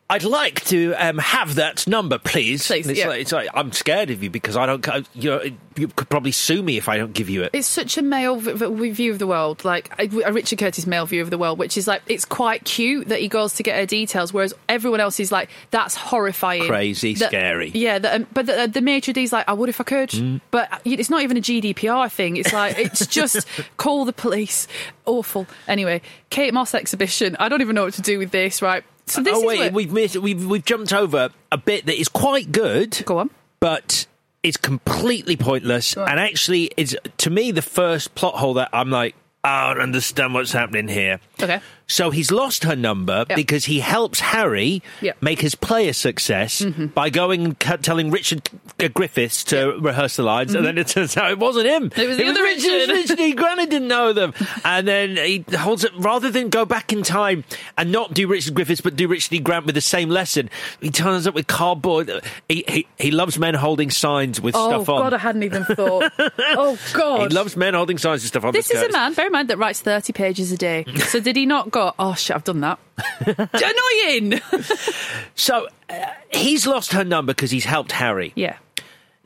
I'd like to um, have that number, please. Please, it's, yeah. like, it's like I'm scared of you because I don't. You know, you could probably sue me if I don't give you it. It's such a male v- view of the world, like a a Richard Curtis male view of the world, which is like it's quite cute that he goes to get her details, whereas everyone else is like that's horrifying, Crazy, That- scary. Yeah, that, um, but the, the maitre d's like I would if I could, Mm. but it's not even a GDPR thing. It's like it's just call the police. Awful. Anyway, Kate Moss exhibition. I don't even know what to do with this. Right. So this oh wait, where- we've missed. We've we've jumped over a bit that is quite good. Go on. but it's completely pointless. And actually, is to me the first plot hole that I'm like, I don't understand what's happening here. Okay. So he's lost her number Yep. because he helps Harry Yep. make his play a success Mm-hmm. by going and telling Richard Griffiths to rehearse the lines, and then it turns out it wasn't him. Mm-hmm. It was the other Richard. Richard. Richard. He granted didn't know them, and then he holds it rather than go back in time and not do Richard Griffiths, but do Richard E. Grant with the same lesson. He turns up with cardboard. He he, he loves men holding signs with Oh stuff on. Oh God, I hadn't even thought. oh God, he loves men holding signs with stuff on. This is a man, bear in mind, that writes 30 pages a day. So did he not go, oh shit, I've done that? Annoying! So uh, he's lost her number because he's helped Harry. yeah.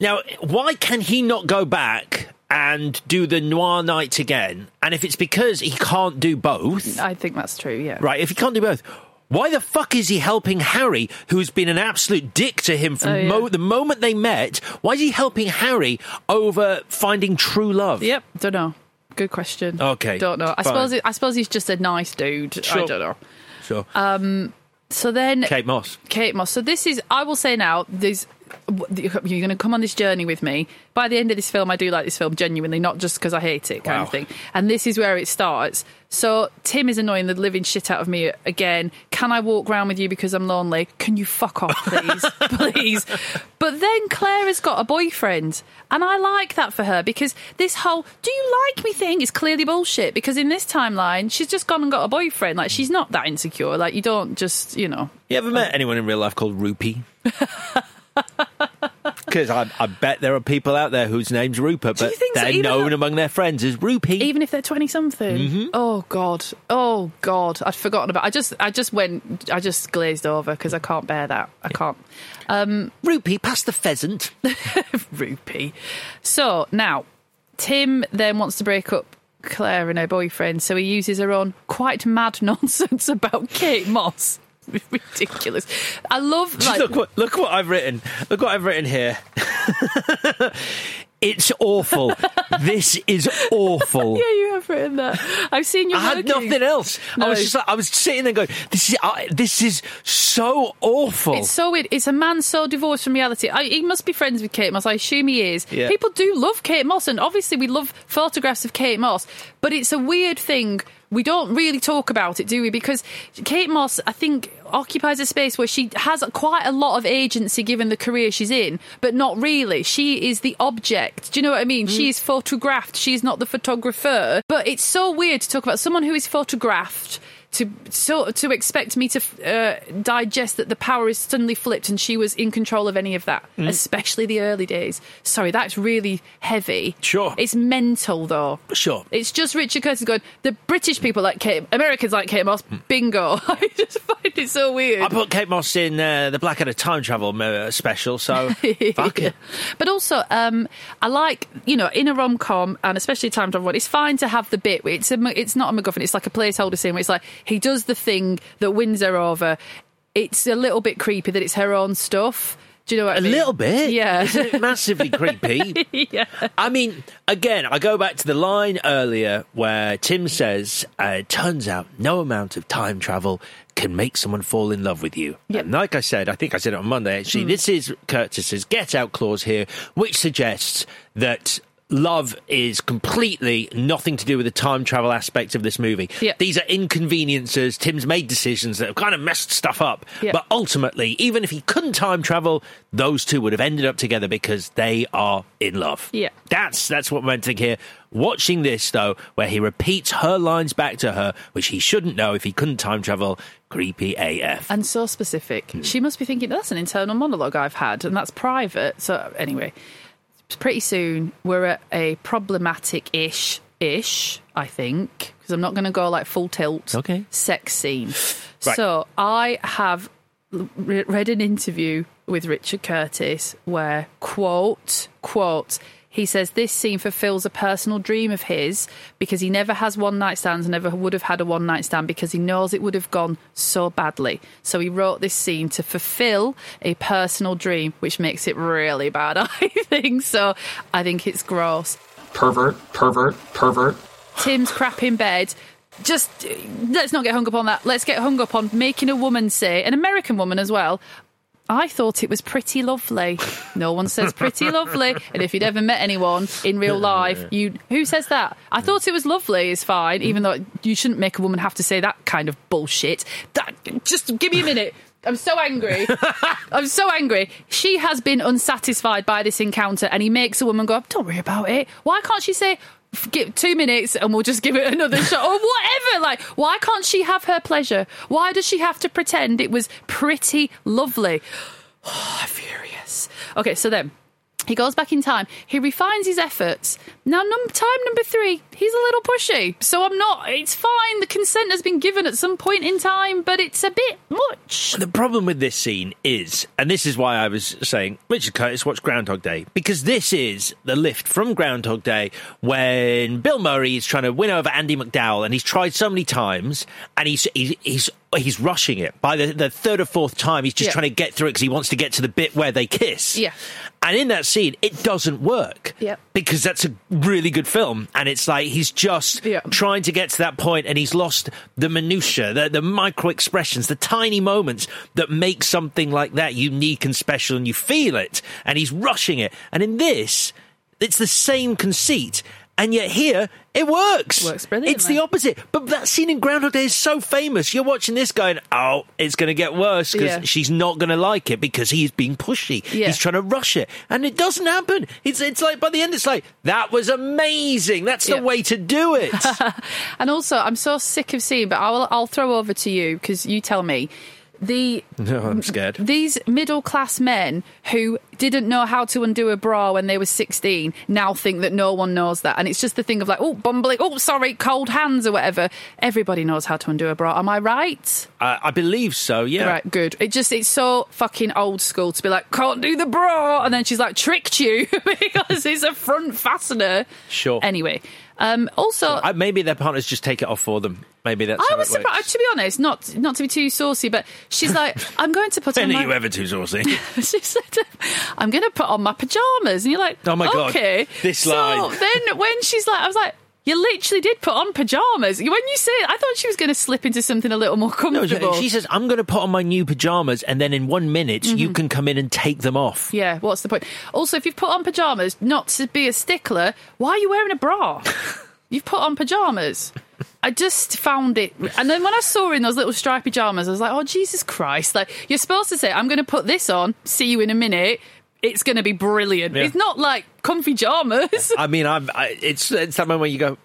Now, why can he not go back and do the noir night again? And if it's because he can't do both, I think that's true, yeah. right? If he can't do both, why the fuck is he helping Harry, who's been an absolute dick to him from Oh, yeah. mo- the moment they met? Why is he helping Harry over finding true love? Yep, don't know. Good question. Okay, Don't know. I fine. suppose it, I suppose he's just a nice dude. I don't know. Sure. Um, so then Kate Moss. Kate Moss. So this is, I will say now, there's, you're going to come on this journey with me. By the end of this film, I do like this film genuinely, not just because I hate it, kind Wow. of thing. And this is where it starts. So Tim is annoying the living shit out of me again. Can I walk around with you because I'm lonely? Can you fuck off, please, please? But then Claire has got a boyfriend, and I like that for her because this whole "do you like me" thing is clearly bullshit. Because in this timeline, she's just gone and got a boyfriend. Like she's not that insecure. Like you don't just, you know, You ever met anyone in real life called Rupee? Because I, I bet there are people out there whose name's Rupert, but they're known among their friends as Rupee. even if they're 20 something Mm-hmm. oh god. Oh god. I'd forgotten about i just i just went i just glazed over because i can't bear that. I can't. Rupee, pass the pheasant. rupee. So now tim then wants to break up claire and her boyfriend so he uses her own quite mad nonsense about kate moss ridiculous i love like look what look what I've written. Look what I've written here. it's awful. this is awful. yeah you have written that i've seen you I had working. nothing else. I was just like, I was sitting there going, "This is I, this is so awful." It's so weird. It's a man so divorced from reality. I, he must be friends with Kate Moss. I assume he is. Yeah. People do love Kate Moss, and obviously we love photographs of Kate Moss. But it's a weird thing. We don't really talk about it, do we? Because Kate Moss, I think, occupies a space where she has quite a lot of agency given the career she's in, but not really. She is the object. Do you know what I mean? She is photographed. She's not the photographer. But it's so weird to talk about someone who is photographed to so to expect me to uh, digest that the power is suddenly flipped and she was in control of any of that, especially the early days. Sorry, that's really heavy. Sure. it's mental though. sure. It's just Richard Curtis going. The British people like Kate, Americans like Kate Moss. Bingo! I just find it so weird. I put Kate Moss in uh, the Blackadder time travel uh, special, so fuck it. But also, um, I like you know in a rom com and especially time travel one, it's fine to have the bit. Where it's a, it's not a MacGuffin. It's like a placeholder scene where it's like he does the thing that wins her over. It's a little bit creepy that it's her own stuff. Do you know what I mean? A little bit. Yeah. Isn't it massively creepy? yeah. I mean, again, I go back to the line earlier where Tim says, uh, it turns out no amount of time travel can make someone fall in love with you. And like I said, I think I said it on Monday, actually, Hmm. this is Curtis's get out clause here, which suggests that love is completely nothing to do with the time travel aspect of this movie. Yeah. These are inconveniences. Tim's made decisions that have kind of messed stuff up. Yeah. But ultimately, even if he couldn't time travel, those two would have ended up together because they are in love. Yeah. That's that's what we're meant to. Watching this though, where he repeats her lines back to her, which he shouldn't know if he couldn't time travel, creepy AF. And so specific. Hmm. She must be thinking, that's an internal monologue I've had, and that's private. So, anyway, pretty soon we're at a problematic ish, ish, I think, because I'm not going to go like full tilt. Okay. Sex scene. Right. So, I have re- read an interview with Richard Curtis where, quote, quote, he says this scene fulfills a personal dream of his because he never has one night stands and never would have had a one night stand because he knows it would have gone so badly. So he wrote this scene to fulfill a personal dream, which makes it really bad, I think. So I think it's gross. Pervert, pervert, pervert. Tim's crap in bed. Just let's not get hung up on that. Let's get hung up on making a woman say, an American woman as well. I thought it was pretty lovely. No one says pretty lovely. And if you'd ever met anyone in real life, you who says that? I thought it was lovely is fine, even though you shouldn't make a woman have to say that kind of bullshit. That just give me a minute. I'm so angry. I'm so angry. She has been unsatisfied by this encounter, and he makes a woman go, "Don't worry about it." Why can't she say? Give two minutes and we'll just give it another shot or whatever. Like, why can't she have her pleasure? Why does she have to pretend it was pretty lovely? Oh, furious. Okay, so then he goes back in time. He refines his efforts. Now, num- time number three, he's a little pushy. So I'm not, it's fine. The consent has been given at some point in time, but it's a bit much. The problem with this scene is, and this is why I was saying, Richard Curtis watch Groundhog Day, because this is the lift from Groundhog Day when Bill Murray is trying to win over Andie MacDowell, and he's tried so many times, and he's he's he's, he's rushing it. By the, the third or fourth time, he's just Yeah. trying to get through it because he wants to get to the bit where they kiss. Yeah. And in that scene, it doesn't work. Because that's a really good film. And it's like he's just Yeah. trying to get to that point and he's lost the minutiae, the, the micro expressions, the tiny moments that make something like that unique and special and you feel it. And he's rushing it. And in this, it's the same conceit. And yet here, it works. Works brilliantly. It's the opposite. But that scene in Groundhog Day is so famous. You're watching this going, oh, it's going to get worse because Yeah. she's not going to like it because he's being pushy. Yeah. He's trying to rush it. And it doesn't happen. It's, it's like by the end, it's like, that was amazing. That's Yeah. the way to do it. And also, I'm so sick of seeing, but I'll, I'll throw over to you because you tell me. The no, I'm scared. these middle class men who didn't know how to undo a bra when they were 16 now think that no one knows that. And it's just the thing of like, oh, bumbling, oh, sorry, cold hands or whatever. Everybody knows how to undo a bra. Am I right? I, I believe so, yeah. Right, good. It just, it's so fucking old school to be like, can't do the bra. And then she's like, tricked you because it's a front fastener. Sure. Anyway, um, also. I, maybe their partners just take it off for them. Maybe that's I was surprised, to be honest, not not to be too saucy, but she's like, I'm going to put on When are my... you ever too saucy? she said, I'm going to put on my pajamas. And you're like, Oh my God, okay. this so line. then when she's like, I was like, you literally did put on pajamas. When you say I thought she was going to slip into something a little more No, comfortable. she says, I'm going to put on my new pajamas, and then in one minute, you Mhm. can come in and take them off. yeah, what's the point? Also, if you've put on pajamas, not to be a stickler, why are you wearing a bra? you've put on pajamas. I just found it, and then when I saw her in those little striped pajamas, I was like, "Oh Jesus Christ!" Like you're supposed to say, "I'm going to put this on. See you in a minute. It's going to be brilliant." Yeah. It's not like comfy pajamas. I mean, I'm, I, it's it's that moment where you go,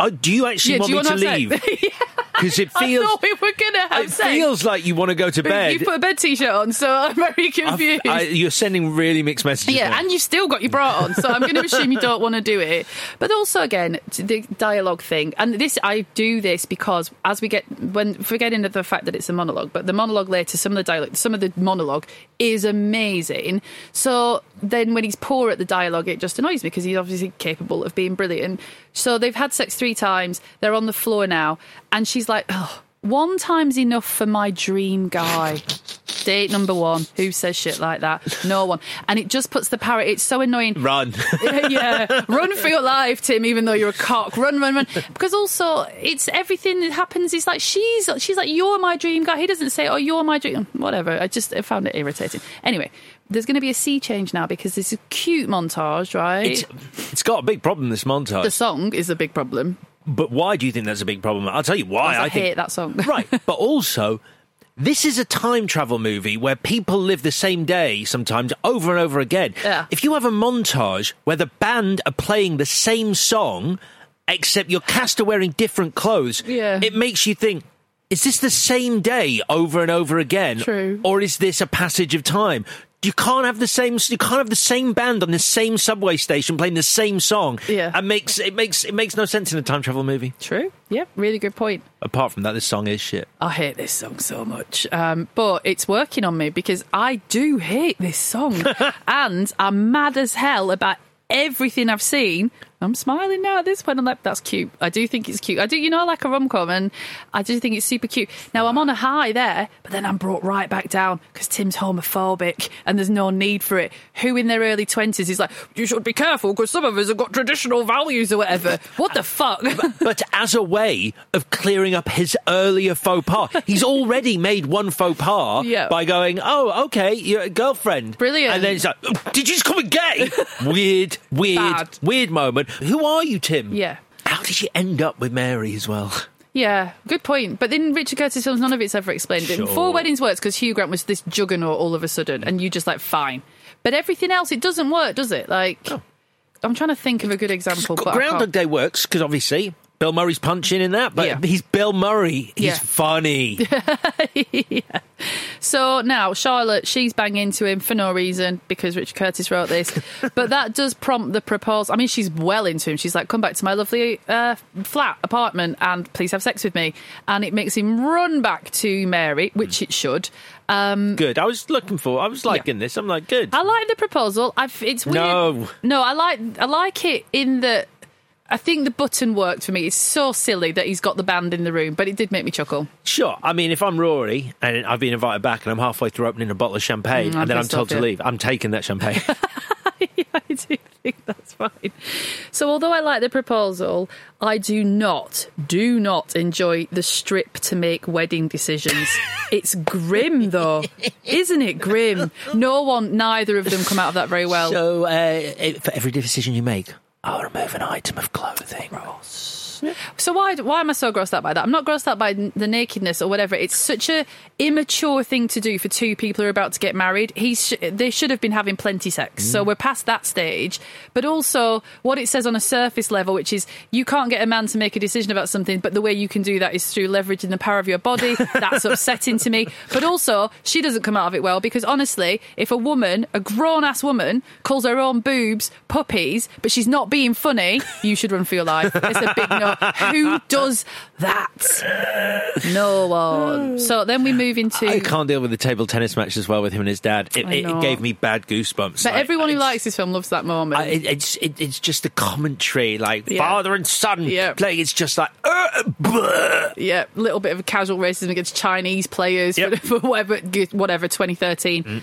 oh, do you actually Yeah, want you me to wanna have leave? sex? Because it I feels thought we were going to have it sex. feels like you want to go to bed. You put a bed t-shirt on, so I'm very confused. I, you're sending really mixed messages. Yeah, now. and you've still got your bra on, so I'm going to assume you don't want to do it. But also, again, t- the dialogue thing, and this I do this because as we get when forgetting the fact that it's a monologue, but the monologue later, some of the dialogue, some of the monologue is amazing. So then when he's poor at the dialogue, it just annoys me because he's obviously capable of being brilliant. So they've had sex three times. They're on the floor now, and she's like, "Oh, One time's enough for my dream guy. Date number one. Who says shit like that? No one. And it just puts the parrot. It's so annoying. Run. yeah, run for your life, Tim. Even though you're a cock, run, run, run. Because also, it's everything that happens. Is like she's she's like you're my dream guy. He doesn't say, oh, you're my dream. Um, whatever. I just I found it irritating. Anyway, there's going to be a sea change now because this is a cute montage, right? It's, it's got a big problem, this montage. the song is a big problem. But why do you think that's a big problem? I'll tell you why. I, I think hate that song. right, but also this is a time travel movie where people live the same day sometimes over and over again. Yeah. If you have a montage where the band are playing the same song, except your cast are wearing different clothes, Yeah. it makes you think. Is this the same day over and over again? True. Or is this a passage of time? You can't have the same. You can't have the same band on the same subway station playing the same song. Yeah. and makes it makes it makes no sense in a time travel movie. True. Yep. Really good point. Apart from that, this song is shit. I hate this song so much, um, but it's working on me because I do hate this song, and I'm mad as hell about everything I've seen. I'm smiling now at this point. I'm like, that's cute. I do think it's cute. I do, you know, I like a rom com, and I do think it's super cute. Now I'm on a high there, but then I'm brought right back down because Tim's homophobic, and there's no need for it. Who in their early twenties is like, you should be careful because some of us have got traditional values or whatever. What the fuck? but as a way of clearing up his earlier faux pas, he's already made one faux pas Yeah. by going, "Oh, okay, you're a girlfriend, Brilliant. And then he's like, "Oh, "Did you just call me gay?" weird, weird, Bad. weird moment. Who are you, Tim? yeah. How did you end up with Mary as well? Yeah, good point. But in Richard Curtis films, none of it's ever explained. In Sure. Four Weddings works because Hugh Grant was this juggernaut all of a sudden, and you just like fine. But everything else, it doesn't work, does it? Like, I'm trying to think of a good example, but Groundhog. Day works because obviously Bill Murray's punching in that, but Yeah. he's Bill Murray. He's Yeah. funny. So now Charlotte, she's banging into him for no reason because Richard Curtis wrote this. but that does prompt the proposal. I mean, she's well into him. She's like, "Come back to my lovely uh, flat apartment and please have sex with me." And it makes him run back to Mary, which it should. Um, good. I was looking for. I was liking this. I'm like, good. I like the proposal. I've, it's weird. No. no, I like I like it in that. I think the button worked for me. It's so silly that he's got the band in the room, but it did make me chuckle. Sure. I mean, if I'm Rory and I've been invited back and I'm halfway through opening a bottle of champagne Mm, and then I'm told to yeah. leave, I'm taking that champagne. I do think that's fine. So, although I like the proposal, I do not, do not enjoy the strip to make wedding decisions. it's grim, though, isn't it? Grim. No one, neither of them come out of that very well. so, uh, for every decision you make, I'll remove an item of clothing. So why why am I so grossed out by that? I'm not grossed out by the nakedness or whatever. It's such a immature thing to do for two people who are about to get married. He's sh- they should have been having plenty sex. Mm. So we're past that stage. But also what it says on a surface level, which is you can't get a man to make a decision about something, but the way you can do that is through leveraging the power of your body. That's upsetting to me. But also she doesn't come out of it well because honestly, if a woman, a grown ass woman, calls her own boobs puppies, but she's not being funny, you should run for your life. It's a big no. Who does that? No one. So then we move into. I can't deal with the table tennis match as well with him and his dad. It, it, it gave me bad goosebumps. But Like, everyone who likes this film loves that moment. I, it, it's it, it's just the commentary, like Yeah. father and son Yeah. playing. It's just like, uh, yeah, a little bit of casual racism against Chinese players Yep. for, for whatever, whatever, 2013.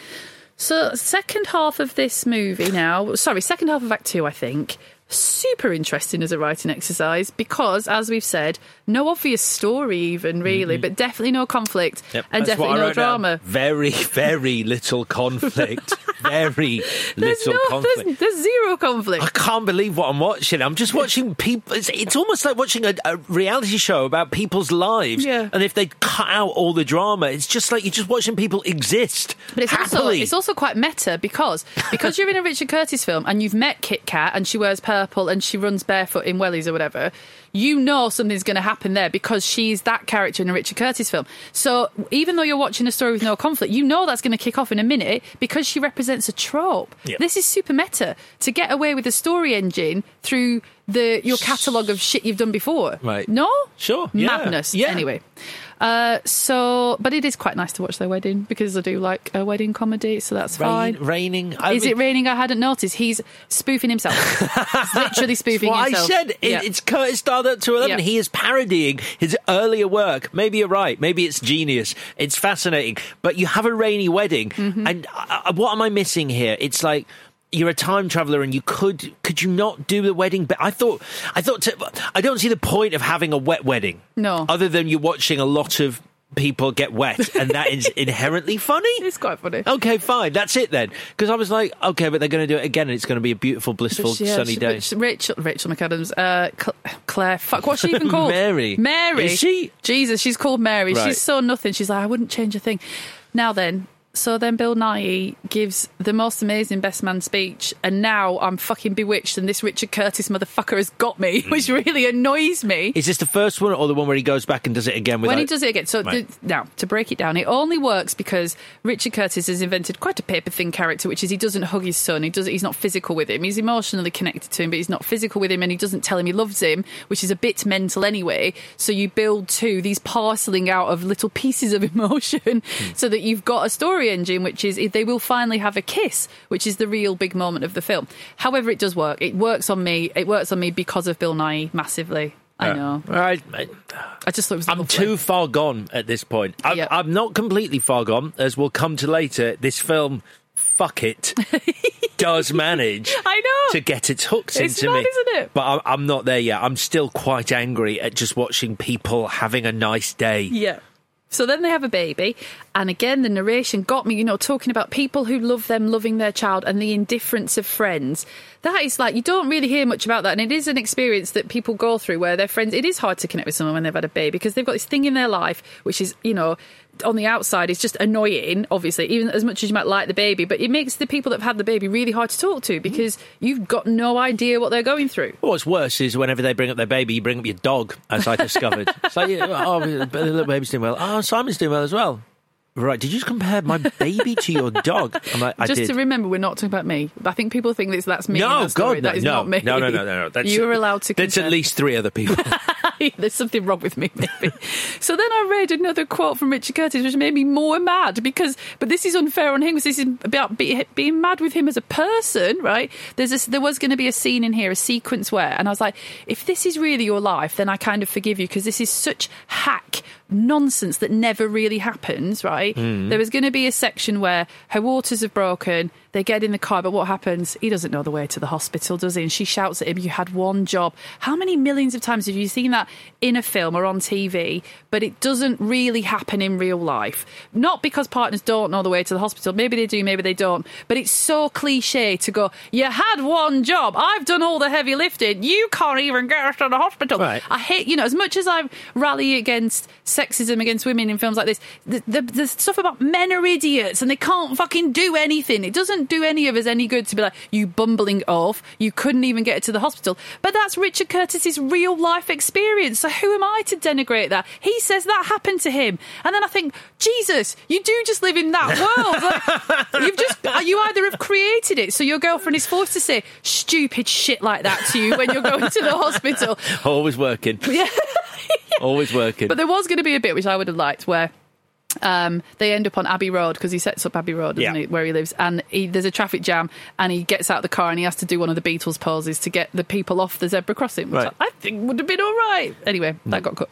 So, second half of this movie now, sorry, second half of Act Two, I think, super interesting as a writing exercise because, as we've said, no obvious story, even really, mm-hmm. but definitely no conflict Yep, and that's definitely no wrote down. drama. Very, very little conflict. very There's little no, conflict. there's, there's zero conflict. I can't believe what I'm watching. I'm just watching people. It's, it's almost like watching a, a reality show about people's lives. Yeah. And if they cut out all the drama, it's just like you're just watching people exist. But it's also it's also quite meta because because you're in a Richard Curtis film and you've met Kit Kat and she wears purple and she runs barefoot in wellies or whatever, you know something's going to happen there because she's that character in a Richard Curtis film. So even though you're watching a story with no conflict, you know that's going to kick off in a minute because she represents a trope. Yeah. This is super meta to get away with the story engine through the your catalogue of shit you've done before. Right. No? Sure. Yeah. Madness. Yeah. Anyway. Uh, so, but it is quite nice to watch their wedding because I do like a wedding comedy, so that's Rain, fine. raining. I is mean- it raining? I hadn't noticed. He's spoofing himself. He's literally spoofing What I said, it, Yeah. it's Curtis Stardust to 11. Yeah. He is parodying his earlier work. Maybe you're right. Maybe it's genius. It's fascinating. But you have a rainy wedding. Mm-hmm. And uh, what am I missing here? It's like. You're a time traveler, and you could could you not do the wedding? But I thought I thought to, I don't see the point of having a wet wedding. No. other than you're watching a lot of people get wet, and that is inherently funny. It's quite funny. Okay, fine, that's it then. Because I was like, okay, but they're going to do it again, and it's going to be a beautiful, blissful, she- yeah, sunny she- day. Rachel, Rachel McAdams, uh, Claire, fuck, what's she even called? Mary. Mary. Is she? Jesus, she's called Mary. Right. She's so nothing. She's like, I wouldn't change a thing. Now then, so then Bill Nighy gives the most amazing best man speech, and now I'm fucking bewitched, and this Richard Curtis motherfucker has got me, Hmm. which really annoys me. Is this the first one, or the one where he goes back and does it again? With when he does it again. So Right. the, now, to break it down, it only works because Richard Curtis has invented quite a paper thin character, which is he doesn't hug his son. He does. He's not physical with him. He's emotionally connected to him, but he's not physical with him, and he doesn't tell him he loves him, which is a bit mental anyway. So you build two these parceling out of little pieces of emotion, so that you've got a story engine, which is they will finally have a kiss, which is the real big moment of the film. However, it does work. It works on me. It works on me because of Bill Nighy massively. I know. All right, I- I just thought it was. I'm lovely. too far gone at this point. I'm, Yeah. I'm not completely far gone, as we'll come to later. This film, fuck it, does manage I know. to get its hooks It's into mad, me. isn't it? But I'm, I'm not there yet. I'm still quite angry at just watching people having a nice day. Yeah. So then they have a baby, and again, the narration got me, you know, talking about people who love them loving their child and the indifference of friends. That is like, you don't really hear much about that, and it is an experience that people go through where their friends, it is hard to connect with someone when they've had a baby because they've got this thing in their life which is, you know, on the outside is just annoying, obviously, even as much as you might like the baby, but it makes the people that have had the baby really hard to talk to because you've got no idea what they're going through. What's worse is whenever they bring up their baby, you bring up your dog, as I discovered. it's like, yeah, oh, the little baby's doing well. Oh, Simon's doing well as well. Right, did you just compare my baby to your dog? I'm like, Just did. to remember, we're not talking about me. I think people think that that's me. no. God, no, that is no, not me. no, no, no, no, no. That's, you were allowed to. That's at least three other people. There's something wrong with me, maybe. so then I read another quote from Richard Curtis, which made me more mad because, but this is unfair on him because this is about be, being mad with him as a person, right? There's a, there was going to be a scene in here, a sequence where, and I was like, if this is really your life, then I kind of forgive you because this is such hack nonsense that never really happens, right? Mm. There was going to be a section where her waters have broken, they get in the car, but what happens? He doesn't know the way to the hospital, does he? And she shouts at him, You had one job. How many millions of times have you seen that in a film or on TV? But it doesn't really happen in real life. Not because partners don't know the way to the hospital. Maybe they do, maybe they don't. But it's so cliche to go, You had one job. I've done all the heavy lifting. You can't even get us to the hospital. Right. I hate, you know, as much as I rally against sexism against women in films like this, the, the, the stuff about men are idiots and they can't fucking do anything. It doesn't do any of us any good to be like, you bumbling off, you couldn't even get to the hospital. But that's Richard Curtis's real life experience. So who am I to denigrate that? He says that happened to him. And then I think, Jesus, you do just live in that world. Like, you've just, you either have created it, so your girlfriend is forced to say stupid shit like that to you when you're going to the hospital. Always working. Yeah. Always working. But there was going to be a bit which I would have liked where um, they end up on Abbey Road because he sets up Abbey Road, doesn't Yeah. he, where he lives, and he, there's a traffic jam, and he gets out of the car and he has to do one of the Beatles poses to get the people off the zebra crossing, which Right. I think would have been all right. Anyway, that got cut.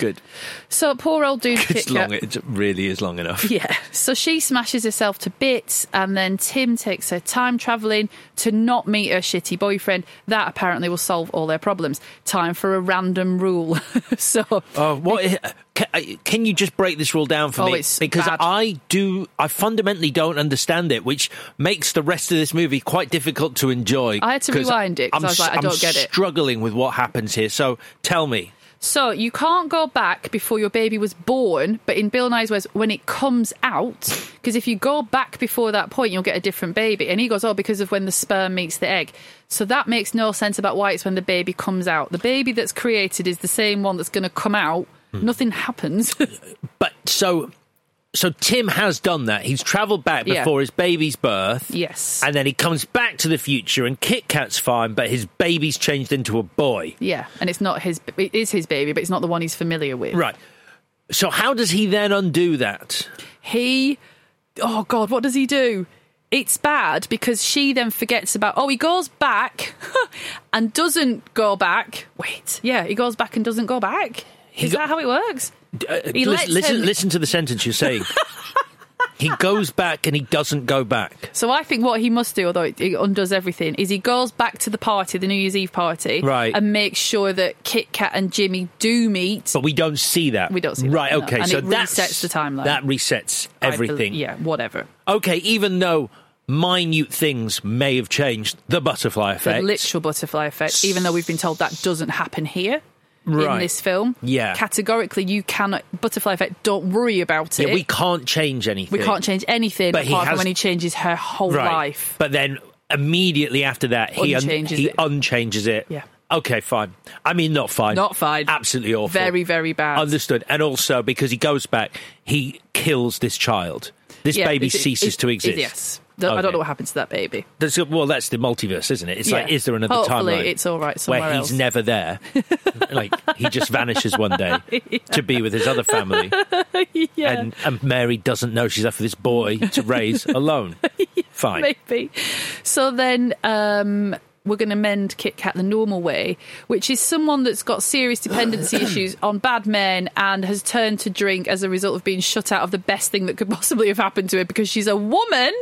Good. So poor old dude. It's long. It really is long enough. yeah. So she smashes herself to bits, and then Tim takes her time travelling to not meet her shitty boyfriend. That apparently will solve all their problems. Time for a random rule. so Oh, what? Can, can you just break this rule down for Oh, me? because bad. I do, I fundamentally don't understand it, which makes the rest of this movie quite difficult to enjoy. I had to rewind it I'm I was like, I s- don't I'm get it. Struggling with what happens here. So tell me. So you can't go back before your baby was born, but in Bill Nighy's words, when it comes out, because if you go back before that point, you'll get a different baby. And he goes, oh, because of when the sperm meets the egg. So that makes no sense about why it's when the baby comes out. The baby that's created is the same one that's going to come out. Hmm. Nothing happens. But so so Tim has done that. He's travelled back Yeah. before his baby's birth. Yes. And then he comes back to the future, and Kit Kat's fine, but his baby's changed into a boy. Yeah, and it's not his. It is his baby, but it's not the one he's familiar with. Right. So how does he then undo that? He, oh God, what does he do? It's bad because she then forgets about. Oh, he goes back and doesn't go back. Wait, yeah, he goes back and doesn't go back. Is that how it works? Uh, listen, listen, listen to the sentence you're saying. he goes back and he doesn't go back. So I think what he must do, although it, it undoes everything, is he goes back to the party, the New Year's Eve party, Right. and makes sure that Kit Kat and Jimmy do meet. But we don't see that. We don't see that, Right, no. okay. And so it resets the timeline. That resets everything. yeah, whatever. Okay, even though minute things may have changed, the butterfly effect. The literal butterfly effect, even though we've been told that doesn't happen here. In this film, Yeah. categorically, you cannot butterfly effect. Don't worry about it. Yeah, we can't change anything. We can't change anything But he apart from when he changes her whole right. life. But then immediately after that, he un- Unchanges he it. unchanges it. Yeah. Okay, fine. I mean, not fine. Not fine. Absolutely awful. Very, very bad. Understood. And also because he goes back, he kills this child. This Yeah, baby it- ceases it- to exist. yes. I don't know what happens to that baby. That's, well, that's the multiverse, isn't it? It's like, is there another Hopefully timeline? it's all right somewhere where else. he's never there. like he just vanishes one day to be with his other family, yeah. and, and Mary doesn't know she's left with this boy to raise alone. Fine. Maybe. So then um, we're going to mend Kit Kat the normal way, which is someone that's got serious dependency issues on bad men and has turned to drink as a result of being shut out of the best thing that could possibly have happened to her because she's a woman.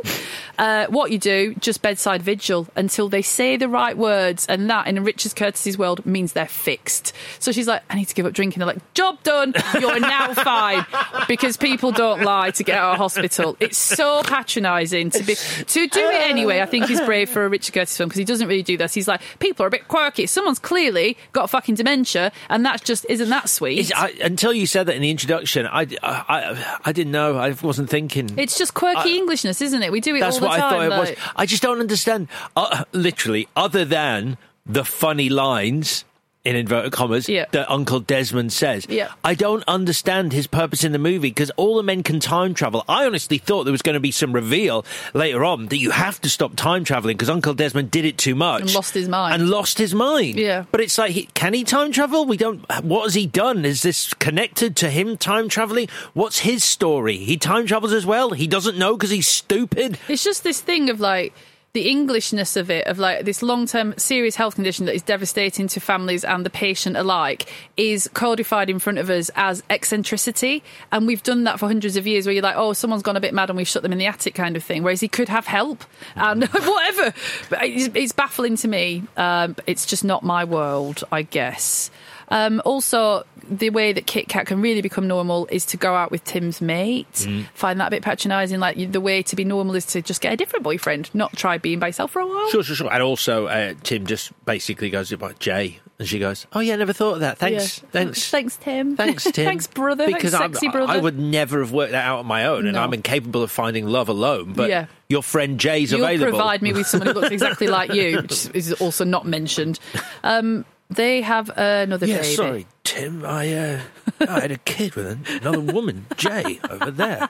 Uh, what you do, just bedside vigil until they say the right words, and that in Richard Curtis's world means they're fixed. So she's like, I need to give up drinking. They're like, job done. You're now fine because people don't lie to get out of hospital. It's so patronising to be to do it anyway. I think is brave for a Richard Curtis film because he doesn't really do this. He's like, people are a bit quirky. Someone's clearly got fucking dementia, and that's just isn't that sweet. I, until you said that in the introduction, I, I, I, I didn't know. I wasn't thinking. It's just quirky Englishness, isn't it? We do it That's all the what time. I thought it was. I just don't understand. Uh, literally, other than the funny lines in inverted commas Yeah. that Uncle Desmond says. Yeah. I don't understand his purpose in the movie because all the men can time travel. I honestly thought there was going to be some reveal later on that you have to stop time traveling because Uncle Desmond did it too much And lost his mind. and lost his mind. Yeah. but it's like, he, can he time travel? We don't. What has he done? Is this connected to him time traveling? What's his story? He time travels as well. He doesn't know because he's stupid. It's just this thing of like the Englishness of it, of like this long term serious health condition that is devastating to families and the patient alike, is codified in front of us as eccentricity. And we've done that for hundreds of years where you're like, oh, someone's gone a bit mad and we've shut them in the attic kind of thing. Whereas he could have help and whatever. But it's, it's baffling to me. Um, it's just not my world, I guess. Um, also, the way that Kit Kat can really become normal is to go out with Tim's mate. Mm. Find that a bit patronising. Like the way to be normal is to just get a different boyfriend, not try being by yourself for a while. Sure, sure, sure. And also, uh, Tim just basically goes about Jay, and she goes, "Oh yeah, never thought of that. Thanks, Yeah. thanks, thanks, Tim. thanks, Tim. thanks, brother. Because thanks, sexy brother. I would never have worked that out on my own, and No. I'm incapable of finding love alone. But Yeah. your friend Jay's You'll available. provide me with someone who looks exactly like you, which is also not mentioned. Um, they have another Yeah, baby. sorry, Tim. I uh, I had a kid with another woman, Jay, over there.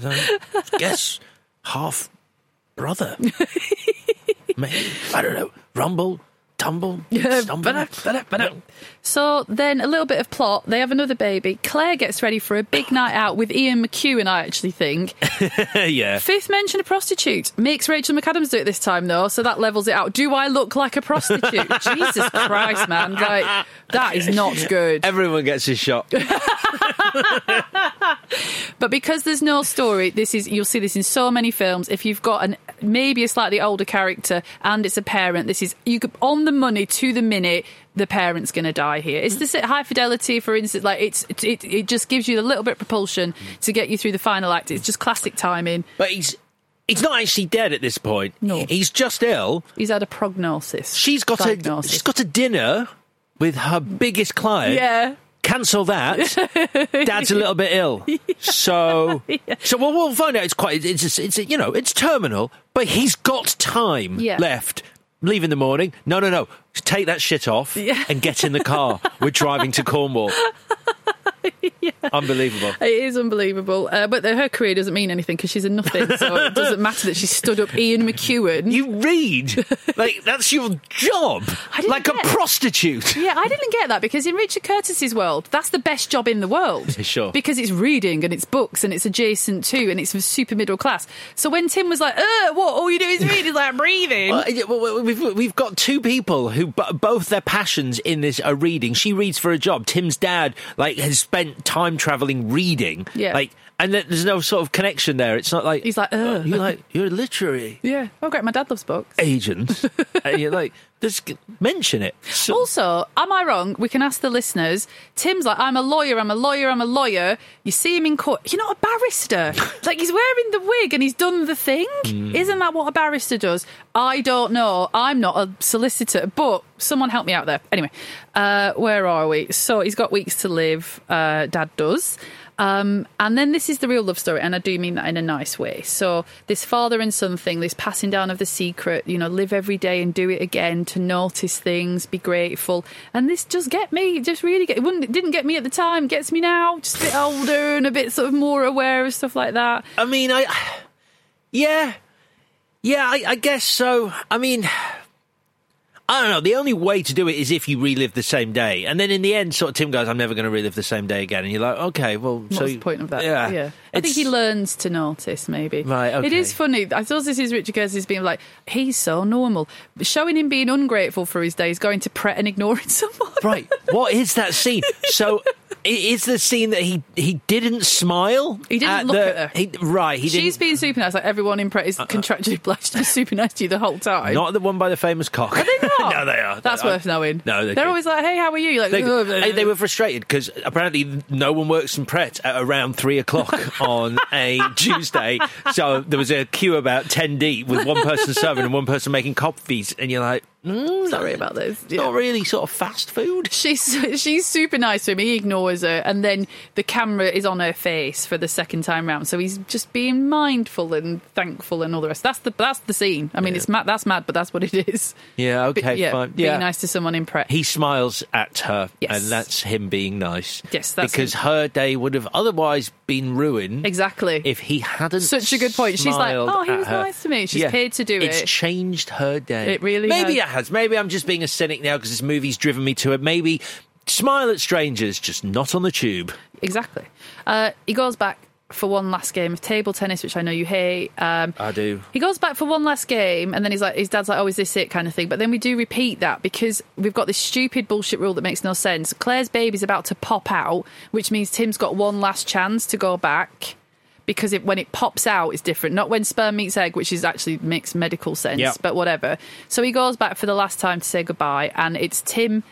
So, guess half brother. Maybe I don't know. Rumble, tumble, stumble. So then a little bit of plot. They have another baby. Claire gets ready for a big night out with Ian McEwan, I actually think. yeah. Fifth mention of prostitute. Makes Rachel McAdams do it this time, though, so that levels it out. Do I look like a prostitute? Jesus Christ, man. Like, that is not good. Everyone gets a shot. But because there's no story, this is you'll see this in so many films. If you've got an maybe a slightly older character and it's a parent, this is you could on the money to the minute the parent's going to die here. It's mm. this at high fidelity, for instance, like it's it, it just gives you a little bit of propulsion mm. to get you through the final act. It's just classic timing. But he's he's not actually dead at this point. No. he's just ill. He's had a prognosis. She's got a she's got a dinner with her biggest client. yeah. Cancel that. Dad's a little bit ill, so so we'll, we'll find out. It's quite it's it's you know it's terminal, but he's got time Yeah. left. Leave in the morning. No, no, no. Take that shit off Yeah. and get in the car. We're driving to Cornwall. Unbelievable. It is unbelievable, uh, but the, her career doesn't mean anything because she's a nothing. So it doesn't matter that she stood up Ian McEwan. You read like that's your job, like a prostitute. Yeah, I didn't get that because in Richard Curtis's world, that's the best job in the world. Sure. Because it's reading and it's books and it's adjacent to and it's super middle class. So when Tim was like, "Uh, what? All you do is read," he's like breathing. Well, yeah, well, we've, we've got two people who b- both their passions in this are reading. She reads for a job. Tim's dad like has spent time traveling reading. Yeah. Like, and th- there's no sort of connection there. It's not like He's like, "Ugh." you're like you're literary yeah. Oh, great. My dad loves books. agent, and you're like just mention it. So- Also, am I wrong? We can ask the listeners. Tim's like, I'm a lawyer, I'm a lawyer, I'm a lawyer. You see him in court. You're not a barrister. like, he's wearing the wig and he's done the thing. Hmm. Isn't that what a barrister does? I don't know. I'm not a solicitor, but someone help me out there. Anyway, uh, where are we? So he's got weeks to live. Uh, Dad does. Um, and then this is the real love story, and I do mean that in a nice way. So this father and son thing, this passing down of the secret, you know, live every day and do it again to notice things, be grateful, and this just get me, just really get. It, wouldn't, it didn't get me at the time, gets me now, just a bit older and a bit sort of more aware of stuff like that. I mean, I yeah, yeah, I, I guess so. I mean. I don't know. The only way to do it is if you relive the same day, and then in the end, sort of Tim goes, "I'm never going to relive the same day again," and you're like, "Okay, well, What's so the point of that? Yeah, yeah. I think he learns to notice, maybe. Right, It is funny. I suppose this is Richard Curtis being like, he's so normal. Showing him being ungrateful for his days, going to Pret and ignoring someone. Right. What is that scene? So, is the scene that he he didn't smile? He didn't look the, at her. He, right. He She's being super nice. Like everyone in Pret is uh-uh. contractually obliged to be super nice to you the whole time. Not the one by the famous cock. Are they not? no, they are. That's I- worth knowing. No, they're they're always like, "Hey, how are you?" Like, They, they- were frustrated because apparently no one works in Pret at around three o'clock on a Tuesday. So there was a queue about 10 deep with one person serving and one person making coffees. And you're like, mm, Sorry about this. it's not really sort of fast food. She's she's super nice to him. He ignores her, and then the camera is on her face for the second time round. So he's just being mindful and thankful and all the rest. That's the that's the scene. I mean, it's mad. That's mad, but that's what it is. Yeah, But okay, yeah, fine. being nice to someone in Pret. He smiles at her, Yes. and that's him being nice. Yes, that's because him. her day would have otherwise been ruined exactly. if he hadn't. Such a good point. She's like, "Oh, he was her." nice to me." She's Yeah. paid to do it. It's it. changed her day. It really Maybe has. Has. Maybe I'm just being a cynic now because this movie's driven me to it. Maybe smile at strangers, just not on the tube. Exactly. Uh, he goes back for one last game of table tennis, which I know you hate. Um, I do. He goes back for one last game, and then he's like, his dad's like, "Oh, is this it?" kind of thing. But then we do repeat that because we've got this stupid bullshit rule that makes no sense. Claire's baby's about to pop out, which means Tim's got one last chance to go back. Because it, when it pops out, it's different. Not when sperm meets egg, which is actually makes medical sense. Yep. But whatever. So he goes back for the last time to say goodbye, and it's Tim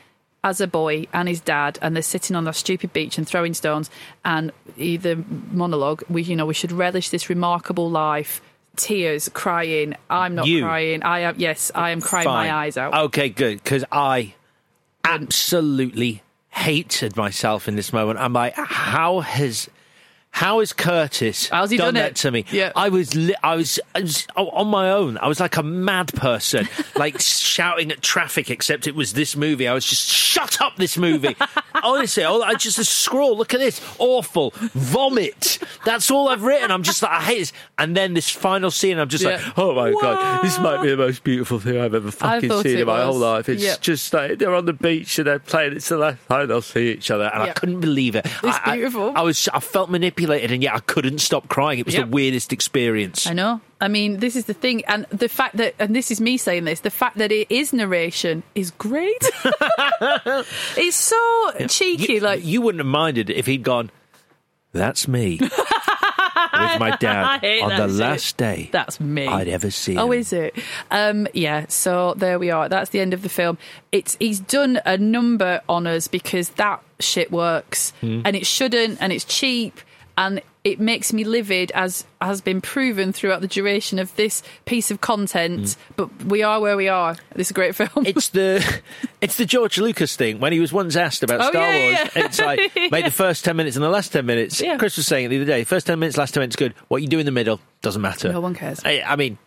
as a boy and his dad, and they're sitting on that stupid beach and throwing stones. And either monologue, we you know we should relish this remarkable life. Tears, crying. I'm not You. crying. I am. Yes, I am crying Fine. my eyes out. Okay, good. Because I absolutely hated myself in this moment. I'm like, how has. How has Curtis How's he done, done that to me? Yeah. I was, li- I was, I was oh, on my own. I was like a mad person, like shouting at traffic. Except it was this movie. I was just shut up. This movie. Honestly, all- I just a scroll. Look at this, awful vomit. That's all I've written. I'm just like, I hate this. And then this final scene, I'm just Yeah. like, oh my god, this might be the most beautiful thing I've ever fucking seen in my was. whole life. It's Yep. just like they're on the beach and they're playing. It's the last time they'll see each other, and I couldn't believe it. It's I- I- beautiful. I, was, I felt manipulated, and yet I couldn't stop crying. It was Yep. the weirdest experience. I know. I mean, this is the thing, and the fact that, and this is me saying this, the fact that it is narration is great. it's so cheeky. You, like, you wouldn't have minded if he'd gone. That's me with my dad on the shit. last day That's me. I'd ever see. Oh, him. is it? Um, yeah. So there we are. That's the end of the film. It's he's done a number on us because that shit works, Hmm. and it shouldn't, and it's cheap, and it makes me livid, as has been proven throughout the duration of this piece of content. Mm. But we are where we are. This is a great film. It's the it's the George Lucas thing when he was once asked about Oh, Star yeah, Wars. yeah. It's like make the first ten minutes and the last ten minutes. Yeah. Chris was saying it the other day. First ten minutes, last ten minutes, good. What you do in the middle doesn't matter. No one cares. I, I mean,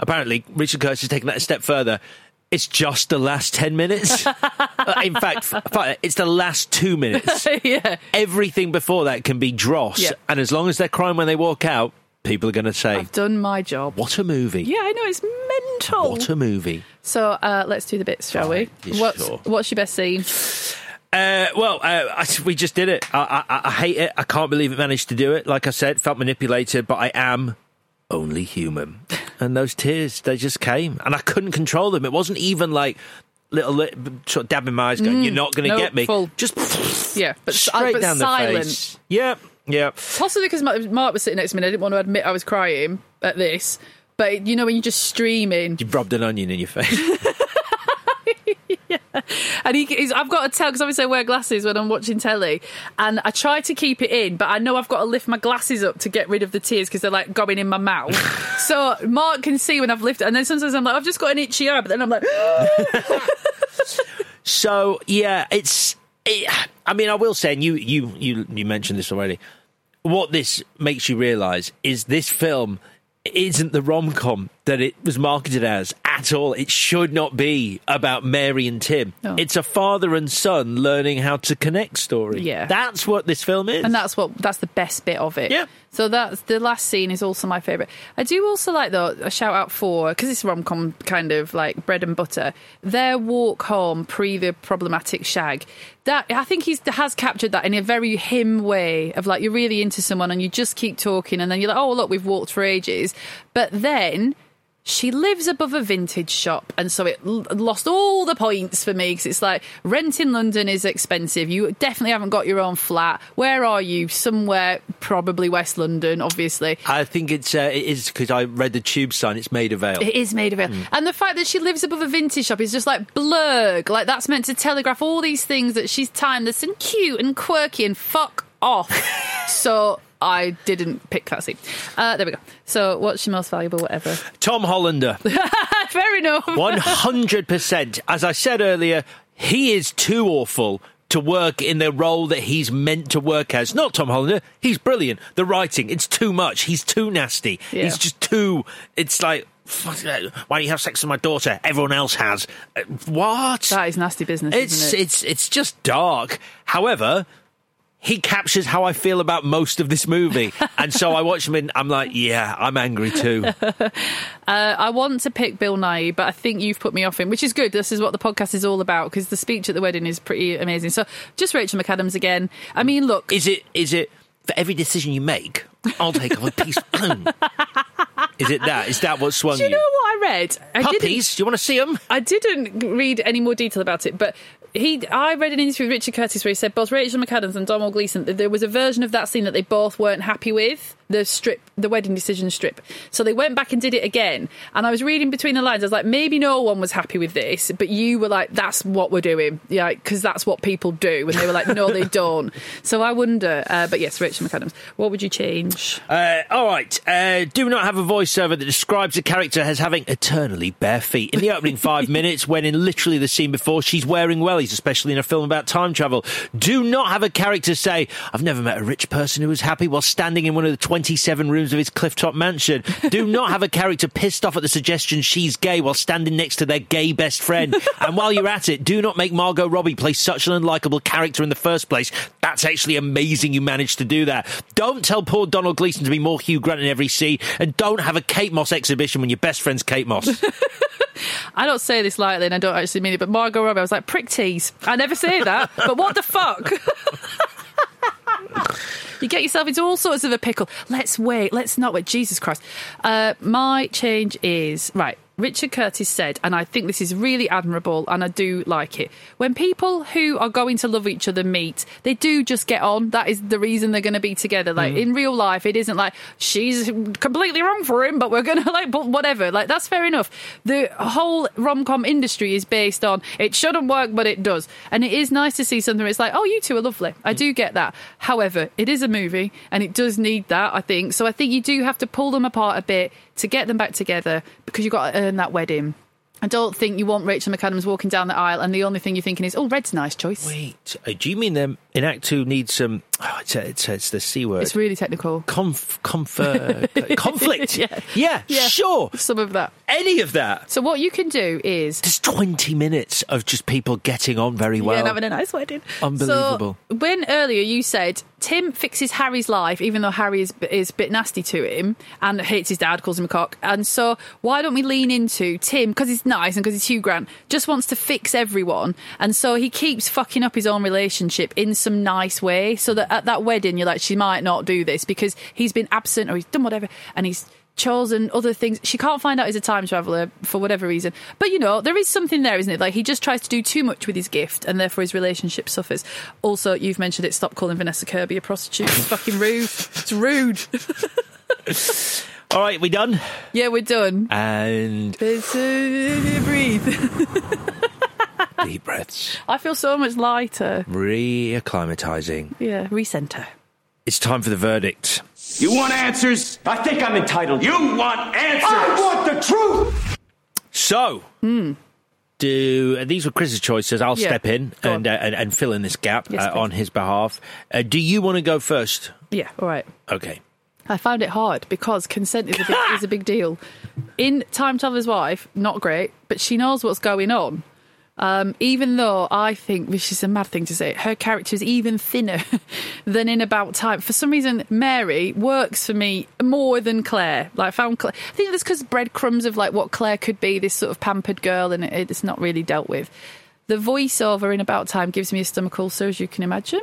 apparently Richard Curtis has taken that a step further. It's just the last 10 minutes. Uh, In fact, it's the last two minutes. yeah. Everything before that can be dross. Yeah. And as long as they're crying when they walk out, people are going to say, I've done my job. What a movie. Yeah, I know it's mental. What a movie. So uh, let's do the bits, shall we? you What's sure? what's your best scene? Uh, well, uh, I, we just did it. I, I, I hate it. I can't believe it managed to do it. Like I said, felt manipulated, but I am only human. And those tears, they just came, and I couldn't control them. It wasn't even like little li- sort of dabbing my eyes, going, Mm, "You're not going to no, get me." full. Just Yeah, but straight but down silent. the face. Yep, yep. Possibly because Mark Mark was sitting next to me. and I didn't want to admit I was crying at this. But you know when you're just streaming, you've rubbed an onion in your face. and he, he's, I've got to tell because obviously I wear glasses when I'm watching telly, and I try to keep it in, but I know I've got to lift my glasses up to get rid of the tears because they're like going in my mouth. so Mark can see when I've lifted, and then sometimes I'm like, I've just got an itchy eye, but then I'm like, So yeah, it's. It, I mean, I will say, and you you you you mentioned this already. What this makes you realise is this film isn't the rom com that it was marketed as at all. It should not be about Mary and Tim. It's a father and son learning how to connect story. Yeah. that's what this film is. and that's what that's the best bit of it. Yeah. So that's the last scene is also my favorite. I do also like though a shout out for because it's rom com kind of like bread and butter. Their walk home pre the problematic shag. That I think he's has captured that in a very him way of like you're really into someone and you just keep talking and then you're like oh look we've walked for ages, but then. She lives above a vintage shop, and so it l- lost all the points for me because it's like rent in London is expensive. You definitely haven't got your own flat. Where are you? Somewhere, probably West London, obviously. I think it's uh, it is because I read the tube sign. It's Maida Vale. It is made of it. And the fact that she lives above a vintage shop is just like blurg. Like that's meant to telegraph all these things that she's timeless and cute and quirky and fuck off. so I didn't pick that scene. Uh, there we go. So what's your most valuable whatever? Tom Hollander. Fair enough. One hundred percent. As I said earlier, he is too awful to work in the role that he's meant to work as. Not Tom Hollander. He's brilliant. The writing, it's too much. He's too nasty. Yeah. He's just too. It's like. Why don't you have sex with my daughter? Everyone else has. Uh, What? That is nasty business, It's it? it's it's just dark. However, he captures how I feel about most of this movie, and so I watch him and I'm like, yeah, I'm angry too. Uh, I want to pick Bill Nighy, but I think you've put me off him, which is good. This is what the podcast is all about because the speech at the wedding is pretty amazing. So just Rachel McAdams again. I mean, look, Is it is it for every decision you make, I'll take a piece. Is it that? Is that what swung you? do you you? know what I read? I Puppies? Do you want to see them? I didn't read any more detail about it, but he, I read an interview with Richard Curtis where he said both Rachel McAdams and Domhnall Gleeson that there was a version of that scene that they both weren't happy with the strip, the wedding decision strip. So they went back and did it again. And I was reading between the lines. I was like, maybe no one was happy with this, but you were like, that's what we're doing, yeah, because that's what people do. And they were like, no, they don't. So I wonder. Uh, but yes, Rachel McAdams. What would you change? Uh, all right. Uh, do not have a voiceover that describes a character as having eternally bare feet. In the opening five minutes, when in literally the scene before, she's wearing wellies, especially in a film about time travel. Do not have a character say, I've never met a rich person who was happy while standing in one of the 27 rooms of his clifftop mansion. Do not have a character pissed off at the suggestion she's gay while standing next to their gay best friend. and while you're at it, do not make Margot Robbie play such an unlikable character in the first place. That's actually amazing you managed to do that. Don't tell poor Domhnall Gleeson to be more Hugh Grant in every scene, and don't have a Kate Moss exhibition when your best friend's Kate Moss. I don't say this lightly and I don't actually mean it, but Margot Robbie, I was like, prick tease. I never say that, but what the fuck? you get yourself into all sorts of a pickle. Let's wait. Let's not wait. Jesus Christ. Uh, my change is right. Richard Curtis said, and I think this is really admirable, and I do like it. When people who are going to love each other meet, they do just get on. That is the reason they're going to be together. Like mm. in real life, it isn't like she's completely wrong for him, but we're going to like, but whatever. Like that's fair enough. The whole rom com industry is based on it shouldn't work, but it does, and it is nice to see something. Where it's like, oh, you two are lovely. I mm. do get that. However, it is a movie, and it does need that. I think so. I think you do have to pull them apart a bit to get them back together because you've got to earn that wedding. I don't think you want Rachel McAdams walking down the aisle and the only thing you're thinking is, oh, red's a nice choice. Wait, uh, do you mean them in Act Two needs some. Oh, it's, it's, it's the c word. It's really technical. Conf, comfort, conflict. yeah. yeah, Yeah. sure. Some of that. Any of that. So what you can do is Just twenty minutes of just people getting on very well. yeah, and having a nice wedding. Unbelievable. So when earlier you said Tim fixes Harry's life, even though Harry is, is a bit nasty to him and hates his dad, calls him a cock. And so why don't we lean into Tim because he's nice and because he's Hugh Grant, just wants to fix everyone, and so he keeps fucking up his own relationship in some nice way, so that at that wedding you're like, she might not do this because he's been absent or he's done whatever, and he's chosen other things. She can't find out he's a time traveller for whatever reason. But you know, there is something there, isn't it? Like he just tries to do too much with his gift and therefore his relationship suffers. Also, you've mentioned it, stop calling Vanessa Kirby a prostitute. It's fucking rude. It's rude. All right, we done? yeah, we're done. And breathe. deep breaths. I feel so much lighter. Reacclimatizing. Yeah, recenter. It's time for the verdict. You want answers? I think I'm entitled. You want answers? I want the truth! So, do uh, these were Chris's choices? I'll. Yeah, step in and, uh, and and fill in this gap Yes, uh, on his behalf. Uh, do you want to go first? Yeah, all right. Okay. I found it hard because consent is a big, is a big deal. In Time Traveler's Wife, not great, but she knows what's going on. Um, even though I think, which is a mad thing to say, her character is even thinner than in About Time. For some reason, Mary works for me more than Claire. Like, I found Claire. I think that's because breadcrumbs of like what Claire could be, this sort of pampered girl, and it, it's not really dealt with. The voiceover in About Time gives me a stomach ulcer, as you can imagine.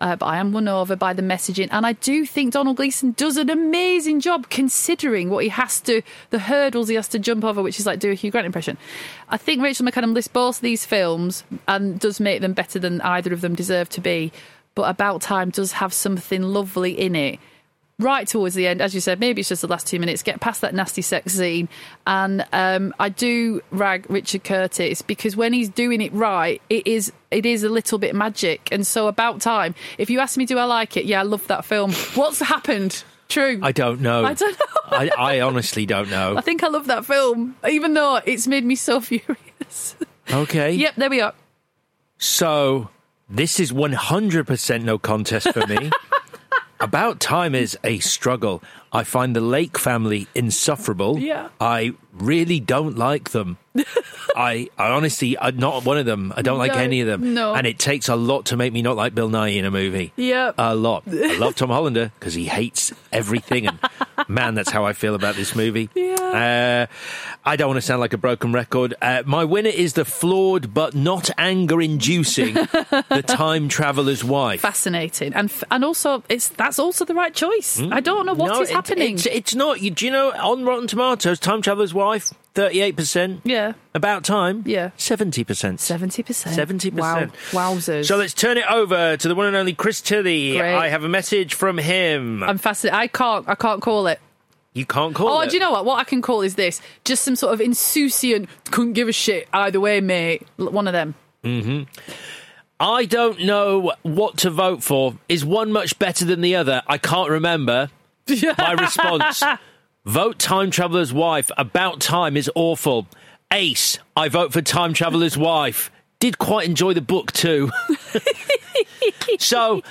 Uh, but I am won over by the messaging. And I do think Domhnall Gleeson does an amazing job considering what he has to, the hurdles he has to jump over, which is like do a Hugh Grant impression. I think Rachel McAdam lists both these films and does make them better than either of them deserve to be. But About Time does have something lovely in it right towards the end, as you said, maybe it's just the last two minutes, get past that nasty sex scene. And um, I do rag Richard Curtis because when he's doing it right, it is it is a little bit magic. And so about time. If you ask me, do I like it? Yeah, I love that film. What's happened? True. I don't know. I don't know. I, I honestly don't know. I think I love that film, even though it's made me so furious. Okay. yep, there we are. So this is 100% no contest for me. About Time is a struggle. I find the Lake family insufferable. Yeah. I really don't like them. I, I honestly, I'm not one of them. I don't like No, any of them. no. And it takes a lot to make me not like Bill Nighy in a movie. Yep. A lot. I love Tom Hollander because he hates everything. And man, that's how I feel about this movie. Yeah. Uh, I don't want to sound like a broken record. Uh, my winner is the flawed but not anger inducing The Time Traveler's Wife. Fascinating, and f- and also it's that's also the right choice. I don't know what is Hmm? No, it- happening. It's, it's not. You, do you know on Rotten Tomatoes, Time Traveler's Wife, 38%. yeah, About Time, Yeah. 70%. seventy percent. 70%. Wow, wowzers! So let's turn it over to the one and only Chris Tilly. Great. I have a message from him. I'm fascinated. I can't. I can't call it. you can't call Oh, it. do you know what? What I can call is this: just some sort of insouciant. Couldn't give a shit either way, mate. One of them. Mm-hmm. I don't know what to vote for. Is one much better than the other? I can't remember. My response vote Time Traveler's Wife. About Time is awful. Ace, I vote for Time Traveler's Wife. Did quite enjoy the book too. so,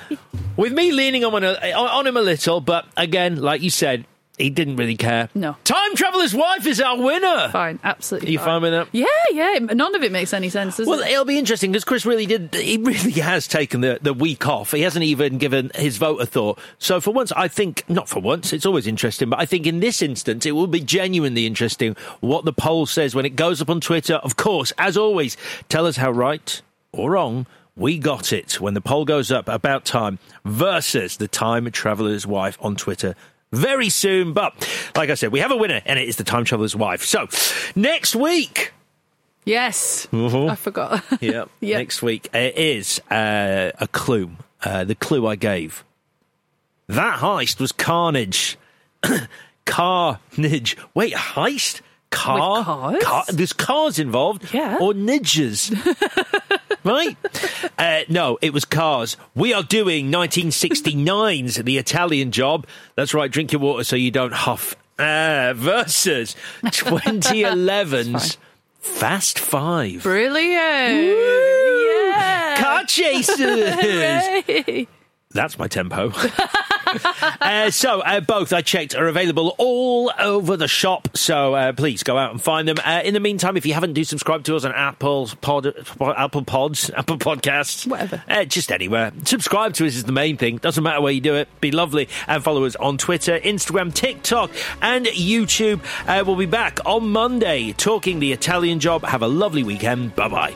with me leaning on, uh, on him a little, but again, like you said, he didn't really care. No. Time Traveler's Wife is our winner. Fine, absolutely. Are you fine with that? Yeah, yeah. None of it makes any sense, does Well, it? it'll be interesting because Chris really did. He really has taken the, the week off. He hasn't even given his vote a thought. So for once, I think not for once. It's always interesting, but I think in this instance, it will be genuinely interesting what the poll says when it goes up on Twitter. Of course, as always, tell us how right or wrong. We got it when the poll goes up about time versus the time traveler's wife on Twitter very soon. But like I said, we have a winner, and it is the time traveler's wife. So next week, yes. Mhm. I forgot. yeah, Yeah. next week it is uh, a clue. Uh, the clue I gave. That heist was carnage. carnage. Wait, heist? Car? With cars? Car- There's cars involved? Yeah. Or ninjas? right? Uh, no, it was cars. We are doing 1969's The Italian Job. That's right, drink your water so you don't huff. Uh, versus 2011's Fast Five. Brilliant. Yeah. car chasers. That's my tempo. uh, so, uh, both I checked are available all over the shop. So, uh, please go out and find them. Uh, in the meantime, if you haven't, do subscribe to us on Apple Pod, Apple Pods, Apple Podcasts, Whatever. uh, just anywhere. Subscribe to us is the main thing. Doesn't matter where you do it. Be lovely and follow us on Twitter, Instagram, TikTok, and YouTube. Uh, we'll be back on Monday talking the Italian job. Have a lovely weekend. Bye bye.